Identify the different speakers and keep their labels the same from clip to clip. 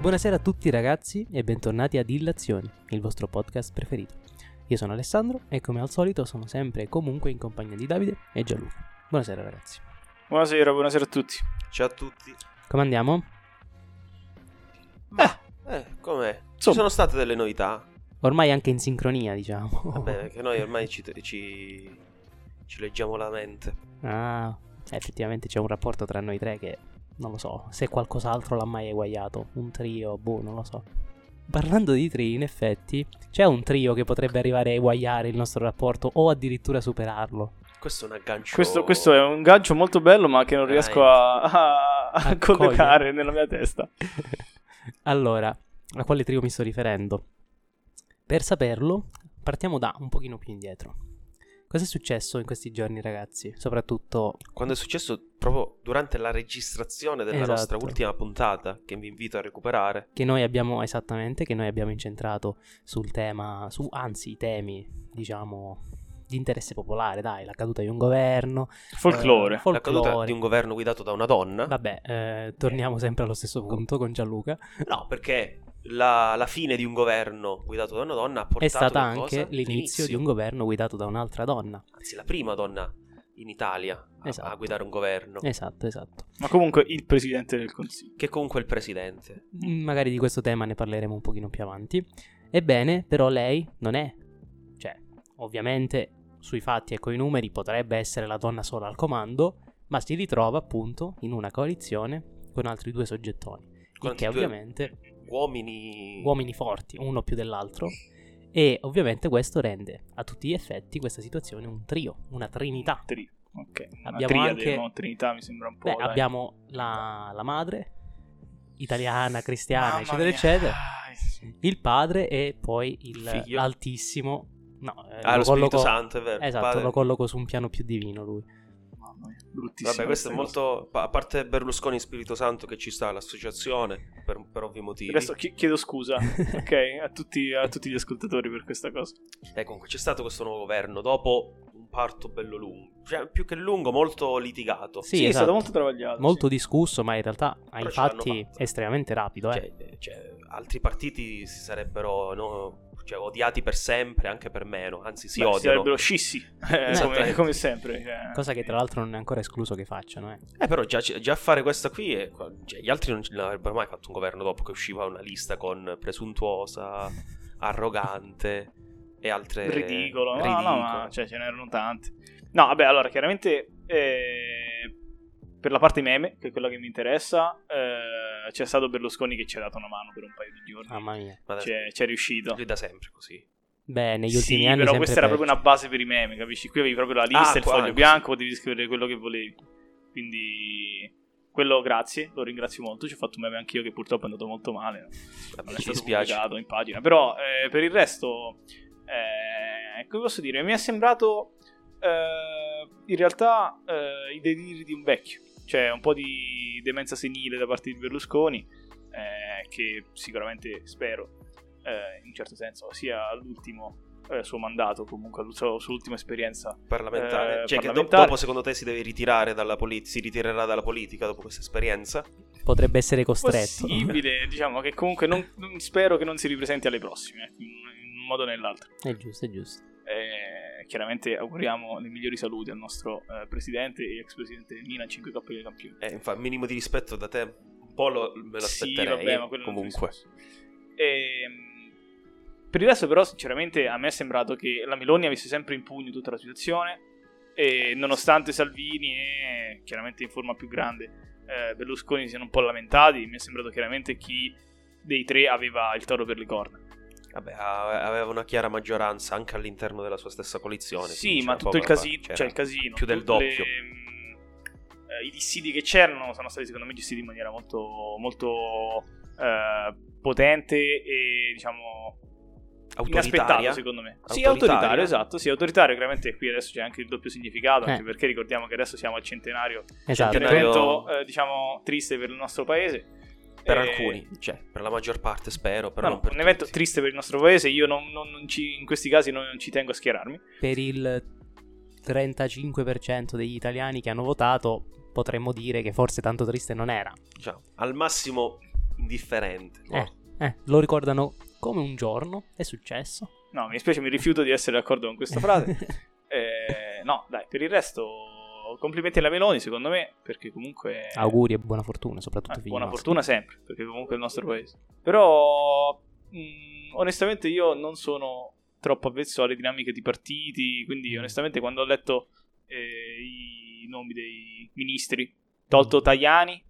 Speaker 1: buonasera a tutti ragazzi e bentornati a Dillazioni, il vostro podcast preferito. Io sono Alessandro e come al solito sono sempre e comunque in compagnia di Davide e Gianluca. Buonasera ragazzi.
Speaker 2: Buonasera, buonasera a tutti.
Speaker 3: Ciao a tutti.
Speaker 1: Come andiamo?
Speaker 3: Eh, com'è? Ci sono state delle novità.
Speaker 1: Ormai anche in sincronia, diciamo.
Speaker 3: Vabbè, perché noi ormai ci, ci, ci leggiamo la mente.
Speaker 1: Ah, effettivamente c'è un rapporto tra noi tre che non lo so, se qualcos'altro l'ha mai eguagliato, un trio, boh, non lo so. Parlando di trio, in effetti, c'è un trio che potrebbe arrivare a eguagliare il nostro rapporto o addirittura superarlo.
Speaker 3: Questo è un aggancio.
Speaker 2: Questo, questo è un gancio molto bello, ma che non riesco a, a- a
Speaker 1: A
Speaker 2: collocare
Speaker 1: cogliere.
Speaker 2: nella mia testa.
Speaker 1: allora, a quale trio mi sto riferendo? Per saperlo, partiamo da un pochino più indietro. Cosa è successo in questi giorni, ragazzi? Soprattutto
Speaker 3: Quando è successo proprio durante la registrazione della
Speaker 1: Esatto.
Speaker 3: nostra ultima puntata, che vi invito a recuperare.
Speaker 1: che noi abbiamo esattamente, che noi abbiamo incentrato sul tema, su anzi i temi, diciamo, di interesse popolare, dai, la caduta di un governo,
Speaker 2: Folklore.
Speaker 1: eh,
Speaker 3: La caduta
Speaker 1: folklore.
Speaker 3: di un governo guidato da una donna.
Speaker 1: Vabbè, eh, torniamo sempre allo stesso punto con Gianluca.
Speaker 3: No, perché la, la fine di un governo guidato da una donna ha portato
Speaker 1: È stata anche l'inizio di un governo guidato da un'altra donna.
Speaker 3: Anzi, la prima donna in Italia a- a,
Speaker 1: Esatto.
Speaker 3: guidare un governo.
Speaker 1: Esatto, esatto.
Speaker 2: Ma comunque il presidente del consiglio.
Speaker 3: Che comunque è il presidente.
Speaker 1: Mm, Magari di questo tema ne parleremo un pochino più avanti. Ebbene, però lei non è. Cioè, ovviamente sui fatti e coi numeri potrebbe essere la donna sola al comando, ma si ritrova appunto in una coalizione con altri due soggettoni.
Speaker 3: Con
Speaker 1: Il che
Speaker 3: due
Speaker 1: ovviamente
Speaker 3: Uomini.
Speaker 1: uomini forti, uno più dell'altro. E ovviamente questo rende a tutti gli effetti questa situazione un trio, una trinità.
Speaker 2: Tri- Ok. Una
Speaker 1: Abbiamo
Speaker 2: triade,
Speaker 1: anche-
Speaker 2: no? Trinità mi sembra un po'.
Speaker 1: Beh,
Speaker 2: dai.
Speaker 1: abbiamo la, la madre, italiana, cristiana,
Speaker 2: Mamma
Speaker 1: eccetera,
Speaker 2: mia.
Speaker 1: eccetera. Il padre e poi il,
Speaker 3: Figlio.
Speaker 1: l'altissimo. No, eh,
Speaker 3: Ah, lo
Speaker 1: colloco-
Speaker 3: Spirito Santo, è vero.
Speaker 1: Esatto,
Speaker 3: Padre-
Speaker 1: lo colloco su un piano più divino lui.
Speaker 2: Bruttissimo.
Speaker 3: Vabbè, questo è molto. A parte Berlusconi e Spirito Santo che ci sta l'associazione per, per ovvi motivi.
Speaker 2: Adesso chi- chiedo scusa, ok, a tutti, a tutti gli ascoltatori per questa cosa.
Speaker 3: Eh, comunque c'è stato questo nuovo governo dopo un parto bello lungo. Cioè, più che lungo, molto litigato.
Speaker 1: Sì,
Speaker 2: Sì, è
Speaker 1: esatto.
Speaker 2: stato molto travagliato.
Speaker 1: Molto
Speaker 2: sì.
Speaker 1: discusso, ma in realtà ai fatti estremamente rapido. Eh.
Speaker 3: Cioè, eh, cioè, altri partiti si sarebbero no, cioè, odiati per sempre, anche per meno. Anzi, si
Speaker 2: Beh, si
Speaker 3: odiano.
Speaker 2: sarebbero scissi, eh, come, come sempre. cioè.
Speaker 1: Cosa che tra l'altro non è ancora escluso che facciano. Eh.
Speaker 3: Eh, però già, già fare questa qui, è- cioè, gli altri non ce l'avrebbero mai fatto un governo dopo che usciva una lista con presuntuosa, arrogante e altre...
Speaker 2: ridicolo. No,
Speaker 3: ridicolo.
Speaker 2: no, ma cioè, ce n'erano tanti. No, vabbè, allora, chiaramente eh, per la parte meme, che è quella che mi interessa, eh, c'è stato Berlusconi che ci ha dato una mano per un paio di giorni.
Speaker 1: Mamma mia.
Speaker 2: C'è, c'è riuscito.
Speaker 3: lui da sempre così.
Speaker 1: Beh, negli
Speaker 2: Sì,
Speaker 1: ultimi anni
Speaker 2: però questa era
Speaker 1: peggio.
Speaker 2: proprio una base per i meme, capisci? Qui avevi proprio la lista,
Speaker 3: Ah,
Speaker 2: il
Speaker 3: qua
Speaker 2: foglio
Speaker 3: anche,
Speaker 2: bianco, potevi scrivere quello che volevi. Quindi quello grazie, lo ringrazio molto. Ci ho fatto un meme anch'io che purtroppo è andato molto male. Non è
Speaker 3: ci
Speaker 2: stato
Speaker 3: dispiace.
Speaker 2: pubblicato in pagina. Però eh, per il resto, eh, come posso dire, mi è sembrato eh, in realtà eh, i deliri di un vecchio, cioè un po' di demenza senile da parte di Berlusconi, eh, che sicuramente spero, eh, in un certo senso, sia l'ultimo eh, suo mandato, comunque la sua, sua ultima esperienza.
Speaker 3: Parlamentare.
Speaker 2: Eh,
Speaker 3: cioè, che do-
Speaker 2: parlamentare.
Speaker 3: dopo secondo te si deve ritirare dalla politica, si ritirerà dalla politica dopo questa esperienza?
Speaker 1: Potrebbe essere costretto.
Speaker 2: Possibile, diciamo che comunque non, non- spero che non si ripresenti alle prossime, in un modo o nell'altro.
Speaker 1: è giusto, è giusto.
Speaker 2: Eh, chiaramente auguriamo le migliori saluti al nostro eh, presidente e ex presidente del Milan 5 Coppa dei Campioni.
Speaker 3: Eh, infatti, minimo di rispetto da te, un po' lo, me lo
Speaker 2: Sì,
Speaker 3: aspetterei.
Speaker 2: vabbè, ma quello
Speaker 3: comunque.
Speaker 2: discorso. Ehm, per il resto, però, sinceramente, a me è sembrato che la Meloni avesse sempre in pugno tutta la situazione. E nonostante Salvini e chiaramente in forma più grande eh, Berlusconi siano un po' lamentati, mi è sembrato chiaramente chi dei tre aveva il toro per le corna.
Speaker 3: Vabbè, aveva una chiara maggioranza anche all'interno della sua stessa coalizione.
Speaker 2: Sì, ma tutto il casino, cioè il casino,
Speaker 3: più del doppio.
Speaker 2: le, mh, eh, I dissidi che c'erano sono stati secondo me gestiti in maniera molto, molto eh, potente e diciamo inaspettato
Speaker 3: Autoritaria.
Speaker 2: secondo me. Sì, autoritario, esatto, sì, autoritario, chiaramente qui adesso c'è anche il doppio significato,
Speaker 1: Eh.
Speaker 2: anche perché ricordiamo che adesso siamo al centenario,
Speaker 1: Esatto.
Speaker 2: un
Speaker 3: Centenario-
Speaker 2: evento eh, diciamo triste per il nostro paese.
Speaker 3: Per
Speaker 2: Eh,
Speaker 3: alcuni, cioè, per la maggior parte spero, però
Speaker 2: no,
Speaker 3: non per
Speaker 2: un evento triste per il nostro paese, io non, non- non ci- in questi casi non ci tengo a schierarmi.
Speaker 1: Per il 35% degli italiani che hanno votato, potremmo dire che forse tanto triste non era.
Speaker 3: Diciamo, al massimo indifferente. no?
Speaker 1: Eh, eh, lo ricordano come un giorno, è successo.
Speaker 2: No, mi dispiace, mi rifiuto di essere d'accordo con questa frase. Eh, no, dai, per il resto, complimenti alla Meloni, secondo me, perché comunque...
Speaker 1: Auguri e buona fortuna, soprattutto
Speaker 2: Eh, buona
Speaker 1: maschi.
Speaker 2: fortuna sempre, perché comunque è il nostro paese. Però, mh, onestamente, io non sono troppo avvezzo alle dinamiche di partiti, quindi onestamente quando ho letto eh, i nomi dei ministri, tolto Tajani,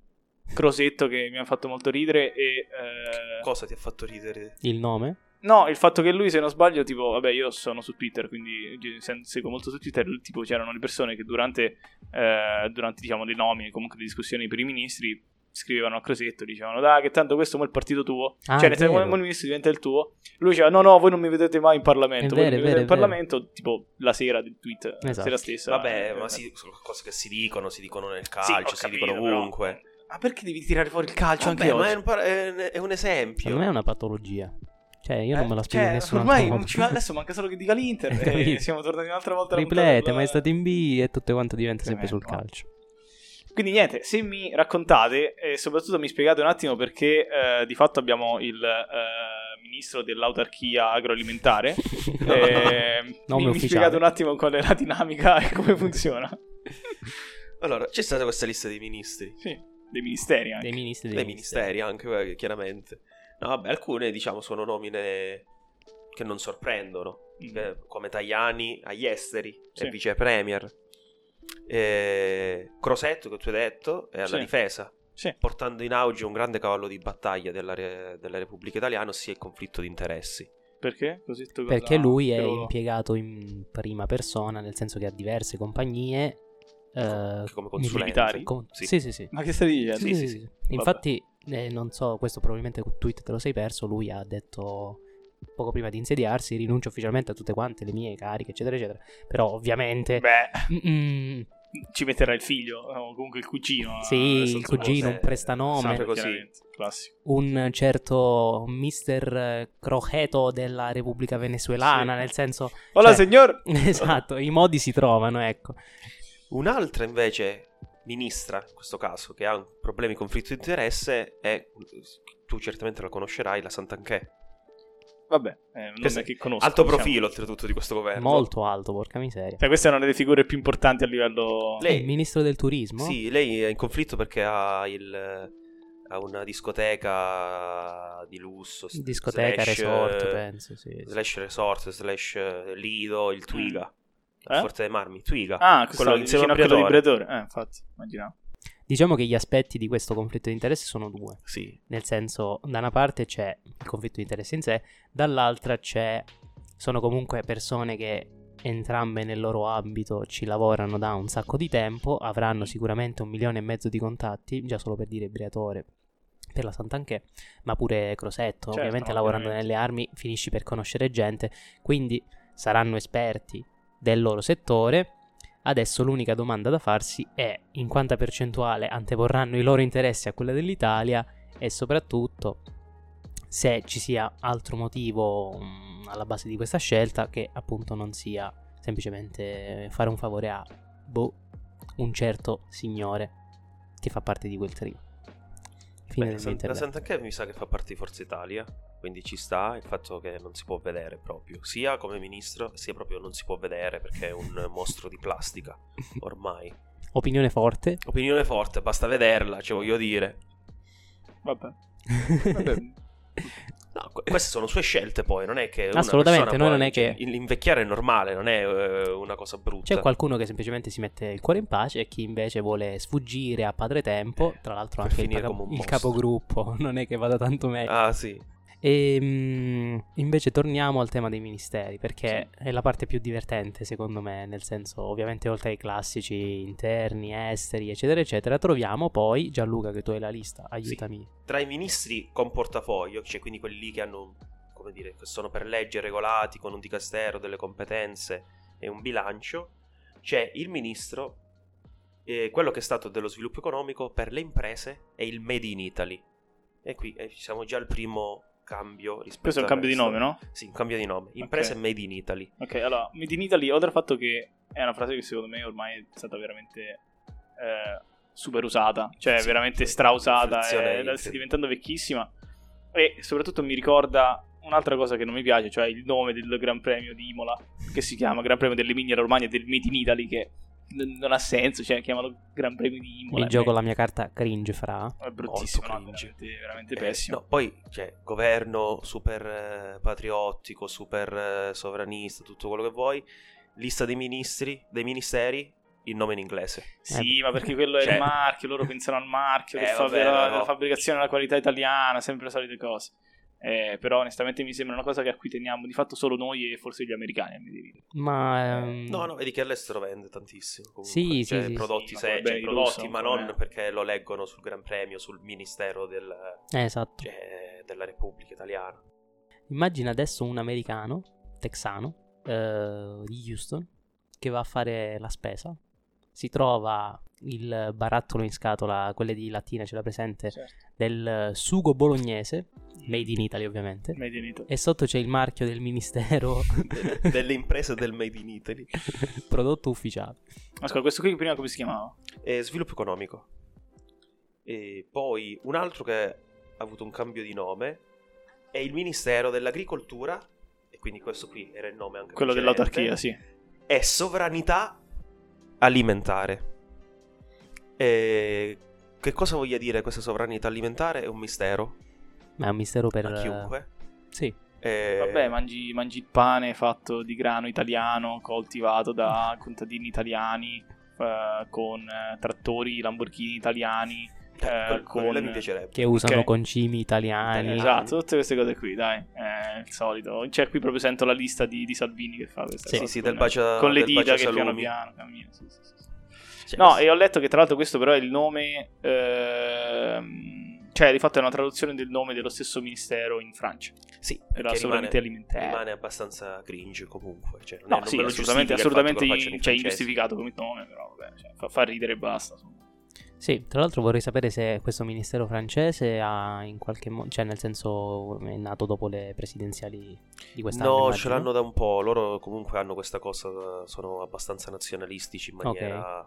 Speaker 2: Crosetto che mi ha fatto molto ridere e... eh,
Speaker 3: Cosa ti ha fatto ridere?
Speaker 1: Il nome?
Speaker 2: No, il fatto che lui, se non sbaglio, tipo, vabbè, io sono su Twitter, quindi se- seguo molto su Twitter, tipo, c'erano le persone che durante, eh, durante diciamo, le nomine, comunque le discussioni per i ministri, scrivevano a Crosetto, dicevano, dai, che tanto questo è il partito tuo,
Speaker 1: Ah,
Speaker 2: cioè, nel senso, il ministro diventa il tuo. Lui diceva, no, no, voi non mi vedete mai in Parlamento, voi
Speaker 1: vero,
Speaker 2: non mi vedete in Parlamento, tipo, la sera del tweet, la
Speaker 1: Esatto.
Speaker 2: sera stessa.
Speaker 3: Vabbè,
Speaker 2: Eh,
Speaker 3: ma
Speaker 2: eh,
Speaker 3: sì, sono cose che si dicono, si dicono nel
Speaker 2: sì,
Speaker 3: calcio, si
Speaker 2: capito,
Speaker 3: dicono
Speaker 2: però-
Speaker 3: ovunque.
Speaker 2: Ma perché devi tirare fuori il calcio
Speaker 3: Vabbè,
Speaker 2: anche
Speaker 3: ma
Speaker 2: oggi?
Speaker 3: è un, par- è- un esempio.
Speaker 1: Secondo me è una patologia. Cioè, io non
Speaker 2: Eh,
Speaker 1: me la spiego
Speaker 2: cioè,
Speaker 1: in nessun
Speaker 2: ormai
Speaker 1: altro
Speaker 2: non
Speaker 1: modo.
Speaker 2: ci va- adesso manca solo che dica l'Inter e
Speaker 1: Capito.
Speaker 2: siamo tornati un'altra volta alla
Speaker 1: Triplete,
Speaker 2: puntata
Speaker 1: ma è stato in B e tutto quanto diventa sempre sul
Speaker 2: Tremendo,
Speaker 1: calcio.
Speaker 2: Quindi niente, se mi raccontate e soprattutto mi spiegate un attimo perché eh, di fatto abbiamo il eh, ministro dell'autarchia agroalimentare, eh,
Speaker 1: Nome
Speaker 2: mi, mi spiegate un attimo qual è la dinamica e come funziona.
Speaker 3: Allora, c'è stata questa lista di ministri.
Speaker 2: Sì, dei ministeri anche.
Speaker 1: Dei ministri
Speaker 3: dei ministeri anche, eh, chiaramente. No, vabbè, alcune, diciamo, sono nomine che non sorprendono.
Speaker 2: Mm.
Speaker 3: eh, come Tajani agli esteri,
Speaker 2: Sì.
Speaker 3: e vice premier. E Crosetto, che tu hai detto, è alla
Speaker 2: Sì.
Speaker 3: difesa.
Speaker 2: Sì.
Speaker 3: Portando in auge un grande cavallo di battaglia della, Re- della Repubblica Italiana, ossia il conflitto di interessi.
Speaker 2: Perché? Così tu cosa-
Speaker 1: Perché lui è
Speaker 2: ruolo-
Speaker 1: impiegato in prima persona, nel senso che ha diverse compagnie. eh,
Speaker 3: come consulente.
Speaker 2: militari?
Speaker 1: con-
Speaker 3: Sì.
Speaker 1: sì, sì, sì.
Speaker 2: Ma che stai dicendo?
Speaker 3: Sì, sì, sì.
Speaker 1: Infatti, eh, non so, questo probabilmente il tweet te lo sei perso. Lui ha detto poco prima di insediarsi: rinuncio ufficialmente a tutte quante le mie cariche, eccetera, eccetera. Però, ovviamente,
Speaker 2: Beh,
Speaker 1: mm,
Speaker 2: ci metterà il figlio, o comunque il cugino.
Speaker 1: Sì,
Speaker 2: adesso
Speaker 1: il cugino, un prestanome.
Speaker 3: sempre così.
Speaker 1: un certo Mister Crojeto della Repubblica Venezuelana,
Speaker 2: Sì.
Speaker 1: nel senso...
Speaker 2: Hola,
Speaker 1: cioè-
Speaker 2: signor!
Speaker 1: Esatto, i modi si trovano, ecco.
Speaker 3: Un'altra invece ministra, in questo caso, che ha problemi di conflitto di interesse è, tu certamente la conoscerai, la Sant'Anché.
Speaker 2: Vabbè, eh, non
Speaker 3: Questo
Speaker 2: è che conosco.
Speaker 3: Alto
Speaker 2: diciamo.
Speaker 3: profilo, oltretutto, di questo governo.
Speaker 1: Molto alto, porca miseria.
Speaker 2: Cioè, questa è una delle figure più importanti a livello...
Speaker 3: Lei-
Speaker 1: Il ministro del turismo?
Speaker 3: Sì, lei è in conflitto perché ha, il, ha una discoteca di lusso.
Speaker 1: Discoteca,
Speaker 3: slash,
Speaker 1: resort, penso, sì.
Speaker 3: Slash resort, slash lido, il Twiga.
Speaker 2: Eh?
Speaker 3: Forte dei Marmi, Twiga.
Speaker 2: Ah,
Speaker 3: Quello insieme a
Speaker 2: quello di
Speaker 3: Briatore.
Speaker 2: Briatore. Eh, infatti, immaginavo.
Speaker 1: Diciamo che gli aspetti di questo conflitto di interesse sono due.
Speaker 3: Sì,
Speaker 1: Nel senso, da una parte c'è il conflitto di interesse in sé, dall'altra c'è... Sono comunque persone che entrambe nel loro ambito ci lavorano da un sacco di tempo, avranno sicuramente un milione e mezzo di contatti, già solo per dire Briatore, per la Sant'Anché, ma pure Crosetto,
Speaker 2: Certo,
Speaker 1: ovviamente lavorando
Speaker 2: ovviamente.
Speaker 1: nelle armi finisci per conoscere gente, quindi saranno esperti del loro settore. Adesso l'unica domanda da farsi è in quanta percentuale anteporranno i loro interessi a quella dell'Italia e soprattutto se ci sia altro motivo mm, alla base di questa scelta che appunto non sia semplicemente fare un favore a boh, un certo signore che fa parte di quel trio.
Speaker 3: Beh, San- la
Speaker 1: intervento.
Speaker 3: Sant'Anché mi sa che fa parte di Forza Italia, quindi ci sta il fatto che non si può vedere proprio, sia come ministro, sia proprio non si può vedere perché è un mostro di plastica ormai.
Speaker 1: Opinione forte.
Speaker 3: Opinione forte, basta vederla, ci voglio dire.
Speaker 2: Vabbè. Vabbè.
Speaker 3: No, que- queste sono sue scelte poi, non è che una
Speaker 1: Assolutamente, noi non è che-
Speaker 3: L'invecchiare è normale, non è eh, una cosa brutta.
Speaker 1: C'è qualcuno che semplicemente si mette il cuore in pace e chi invece vuole sfuggire a padre tempo, tra l'altro anche il, paga- il capogruppo, non è che vada tanto meglio.
Speaker 3: Ah, sì.
Speaker 1: E mm, invece torniamo al tema dei ministeri, perché è la parte più divertente secondo me, nel senso ovviamente oltre ai classici interni, esteri, eccetera, eccetera, troviamo poi, Gianluca che tu hai la lista, aiutami.
Speaker 3: Tra i ministri con portafoglio, cioè quindi quelli lì che hanno, come dire, che sono per legge regolati con un dicastero, delle competenze e un bilancio, c'è il ministro, eh, quello che è stato dello sviluppo economico per le imprese e il Made in Italy. E qui eh, siamo già al primo cambio rispetto
Speaker 2: Questo è un cambio di nome, no?
Speaker 3: Sì, un cambio di nome. Imprese
Speaker 2: Ok.
Speaker 3: e Made in Italy.
Speaker 2: Ok, allora, Made in Italy, oltre al fatto che è una frase che secondo me ormai è stata veramente eh, super usata, cioè
Speaker 3: Sì,
Speaker 2: veramente
Speaker 3: sì,
Speaker 2: strausata,
Speaker 3: inflazione
Speaker 2: e sta diventando vecchissima. E soprattutto mi ricorda un'altra cosa che non mi piace, cioè il nome del Gran Premio di Imola, che si chiama Gran Premio dell'Emilia Romagna del Made in Italy, che n- non ha senso, cioè chiamalo Gran Premio di Imola.
Speaker 1: Mi gioco la mia carta cringe fra.
Speaker 2: È bruttissimo, no, veramente, veramente
Speaker 3: Eh,
Speaker 2: pessimo.
Speaker 3: no, poi, cioè, governo super eh, patriottico, super eh, sovranista, tutto quello che vuoi. Lista dei ministri, dei ministeri, il nome in inglese.
Speaker 2: Sì, ma perché quello è
Speaker 3: Cioè-
Speaker 2: il marchio, loro pensano al marchio,
Speaker 3: Eh,
Speaker 2: che fa
Speaker 3: vabbè,
Speaker 2: della,
Speaker 3: però-
Speaker 2: della fabbricazione della qualità italiana, sempre le solite cose. Eh, però onestamente mi sembra una cosa che a cui teniamo di fatto solo noi e forse gli americani a dire.
Speaker 1: Ma. ehm,
Speaker 3: No, no, vedi che all'estero vende tantissimo. Comunque.
Speaker 1: Sì,
Speaker 3: Cioè,
Speaker 1: sì,
Speaker 3: prodotti,
Speaker 2: sì, ma
Speaker 3: se- cioè, prodotti, ma non perché lo leggono sul Gran Premio, sul Ministero del-
Speaker 1: eh, esatto.
Speaker 3: cioè, della Repubblica Italiana.
Speaker 1: Immagina adesso un americano, texano, eh, di Houston, che va a fare la spesa. Si trova il barattolo in scatola, quelle di lattina, ce l'ha presente,
Speaker 2: Certo.
Speaker 1: del sugo bolognese, made in Italy ovviamente.
Speaker 2: Made in Italy.
Speaker 1: E sotto c'è il marchio del ministero,
Speaker 3: De- delle imprese del Made in Italy.
Speaker 1: prodotto ufficiale.
Speaker 2: Ascolta, questo qui prima come si chiamava?
Speaker 3: E sviluppo economico. E poi un altro che ha avuto un cambio di nome è il Ministero dell'Agricoltura, e quindi questo qui era il nome anche
Speaker 2: Quello
Speaker 3: precedente,
Speaker 2: dell'autarchia, sì.
Speaker 3: e Sovranità Alimentare. E che cosa voglia dire questa sovranità alimentare? È un mistero
Speaker 1: Ma è un mistero per...
Speaker 3: a chiunque.
Speaker 1: Sì,
Speaker 3: E-
Speaker 2: Vabbè, mangi, mangi il pane fatto di grano italiano, coltivato da contadini italiani, eh, con eh, trattori Lamborghini italiani,
Speaker 3: Eh,
Speaker 2: eh, con...
Speaker 3: mi piacerebbe.
Speaker 1: che usano
Speaker 2: Ok.
Speaker 1: concimi italiani.
Speaker 2: Esatto, tutte queste cose qui, dai, è il solito. Cioè, qui proprio sento la lista di, di Salvini che fa questa
Speaker 1: Sì,
Speaker 2: cosa.
Speaker 3: sì,
Speaker 2: con,
Speaker 3: del bacia-
Speaker 2: con le
Speaker 3: del
Speaker 2: dita che piano piano cammina. Sì, sì, sì.
Speaker 3: Cioè,
Speaker 2: No, e ho letto che tra l'altro questo però è il nome... ehm, cioè, di fatto è una traduzione del nome dello stesso ministero in Francia.
Speaker 3: sì,
Speaker 2: Per la
Speaker 3: perché
Speaker 2: sovranità
Speaker 3: rimane,
Speaker 2: alimentare.
Speaker 3: rimane abbastanza cringe comunque. Cioè, non è-
Speaker 2: No,
Speaker 3: non
Speaker 2: sì, assolutamente, assolutamente
Speaker 3: che lo facciano i
Speaker 2: cioè, ingiustificato come nome, però vabbè, cioè, fa, fa ridere e basta. insomma.
Speaker 1: Sì, tra l'altro vorrei sapere se questo ministero francese ha in qualche modo, cioè nel senso è nato dopo le presidenziali di quest'anno.
Speaker 3: No,
Speaker 1: immagino.
Speaker 3: ce l'hanno da un po'. Loro comunque hanno questa cosa. Sono abbastanza nazionalistici in maniera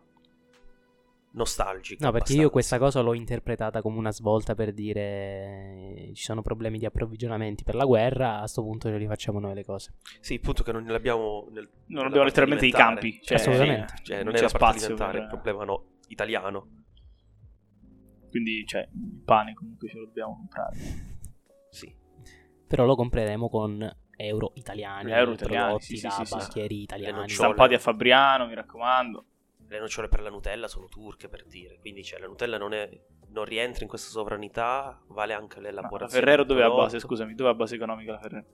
Speaker 3: nostalgica.
Speaker 1: No, perché io
Speaker 3: abbastanza.
Speaker 1: questa cosa l'ho interpretata come una svolta per dire eh, ci sono problemi di approvvigionamenti per la guerra, a sto punto ce li facciamo noi le cose.
Speaker 3: Sì, il punto è che non ne abbiamo. Nel,
Speaker 2: Non abbiamo letteralmente i campi. Cioè,
Speaker 1: Assolutamente.
Speaker 2: sì,
Speaker 3: Cioè,
Speaker 2: non
Speaker 3: non,
Speaker 2: c'è spazio per...
Speaker 3: il problema no, italiano.
Speaker 2: Quindi, cioè, il pane comunque ce lo dobbiamo comprare.
Speaker 3: Sì.
Speaker 1: Però lo compreremo con euro italiani,
Speaker 2: Euro italiani,
Speaker 1: prodotti
Speaker 2: sì, sì,
Speaker 1: da
Speaker 2: sì, sì.
Speaker 1: italiani.
Speaker 2: Stampati a Fabriano, mi raccomando.
Speaker 3: Le nocciole per la Nutella sono turche, per dire. Quindi, cioè, la Nutella non, è, non rientra in questa sovranità, vale anche
Speaker 2: Ma
Speaker 3: l'elaborazione.
Speaker 2: la Ferrero dove è a
Speaker 3: prodotto.
Speaker 2: base? Scusami, dove è a base economica la Ferrero?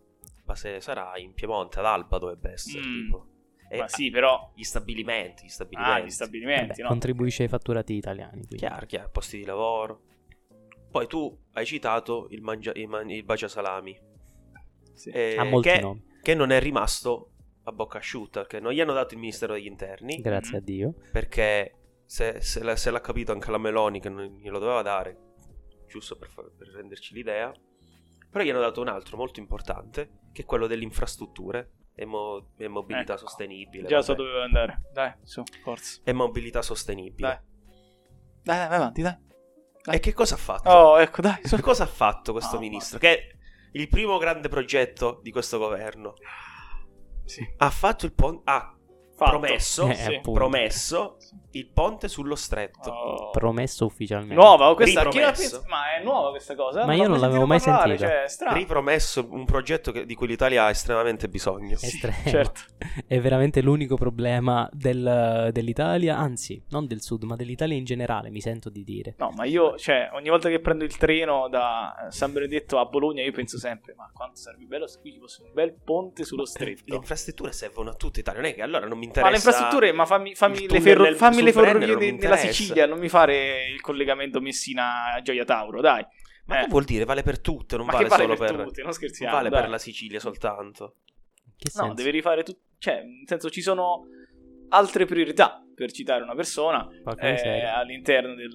Speaker 3: Base sarà in Piemonte, ad Alba dovrebbe essere.
Speaker 2: Mm.
Speaker 3: tipo. E
Speaker 2: Ma sì, però...
Speaker 3: Gli stabilimenti, gli stabilimenti.
Speaker 2: Ah, gli stabilimenti,
Speaker 1: Vabbè,
Speaker 2: no?
Speaker 1: Contribuisce ai fatturati italiani. quindi.
Speaker 3: Chiaro, chiaro, posti di lavoro. Poi tu hai citato il, mangia- il, man- il bacia salami,
Speaker 2: Sì.
Speaker 3: eh,
Speaker 1: Ha molti
Speaker 3: che,
Speaker 1: nomi,
Speaker 3: che non è rimasto a bocca asciutta, perché non gli hanno dato il Ministero degli Interni,
Speaker 1: grazie a Dio.
Speaker 3: perché se, se l'ha, se l'ha capito anche la Meloni che non glielo doveva dare, giusto per, fa- per renderci l'idea, però gli hanno dato un altro molto importante, che è quello delle infrastrutture e, mo- e mobilità
Speaker 2: Ecco.
Speaker 3: sostenibile.
Speaker 2: Già so
Speaker 3: vabbè.
Speaker 2: dove andare. Dai, su, forza.
Speaker 3: E mobilità sostenibile.
Speaker 2: Dai. Dai, dai, vai avanti, dai. dai.
Speaker 3: E che cosa ha fatto?
Speaker 2: Oh, ecco, dai, su.
Speaker 3: Che cosa ha fatto questo
Speaker 2: Ah,
Speaker 3: ministro? Che è il primo grande progetto di questo governo.
Speaker 2: Sì.
Speaker 3: Ha fatto il ponte. Ha
Speaker 2: Fatto.
Speaker 3: promesso,
Speaker 1: Eh,
Speaker 3: promesso il ponte sullo stretto.
Speaker 2: Oh.
Speaker 1: Promesso ufficialmente.
Speaker 2: Nuova, questa pensa- Ma è nuova questa cosa?
Speaker 1: Ma io non l'avevo mai
Speaker 2: parlare,
Speaker 1: sentita.
Speaker 2: Cioè.
Speaker 3: Ripromesso un progetto che- di cui l'Italia ha estremamente bisogno.
Speaker 2: Sì,
Speaker 1: Estremo.
Speaker 2: certo.
Speaker 1: È veramente l'unico problema del- dell'Italia, anzi, non del sud, ma dell'Italia in generale, mi sento di dire.
Speaker 2: No, ma io, cioè, ogni volta che prendo il treno da San Benedetto a Bologna, io penso sempre, ma quanto sarebbe bello se qui ci fosse un bel ponte sullo
Speaker 3: Le
Speaker 2: stretto.
Speaker 3: infrastrutture servono a tutta Italia. Non è che allora non mi
Speaker 2: Ma
Speaker 3: interessa.
Speaker 2: le infrastrutture, ma fammi, fammi le, ferro-
Speaker 3: del-
Speaker 2: fammi le ferrovie
Speaker 3: non
Speaker 2: de- della. Sicilia, non mi fare il collegamento Messina-Gioia Tauro, dai.
Speaker 3: Ma
Speaker 2: Eh,
Speaker 3: che vuol dire? Vale per tutte, non
Speaker 2: ma
Speaker 3: vale,
Speaker 2: vale
Speaker 3: solo
Speaker 2: per,
Speaker 3: per.
Speaker 2: tutti, non
Speaker 3: non
Speaker 2: scherziamo.
Speaker 3: vale
Speaker 2: dai.
Speaker 3: per la Sicilia soltanto.
Speaker 1: Che
Speaker 2: No,
Speaker 1: senso?
Speaker 2: devi rifare tutto. Cioè, nel senso, ci sono altre priorità, per citare una persona, eh, all'interno del-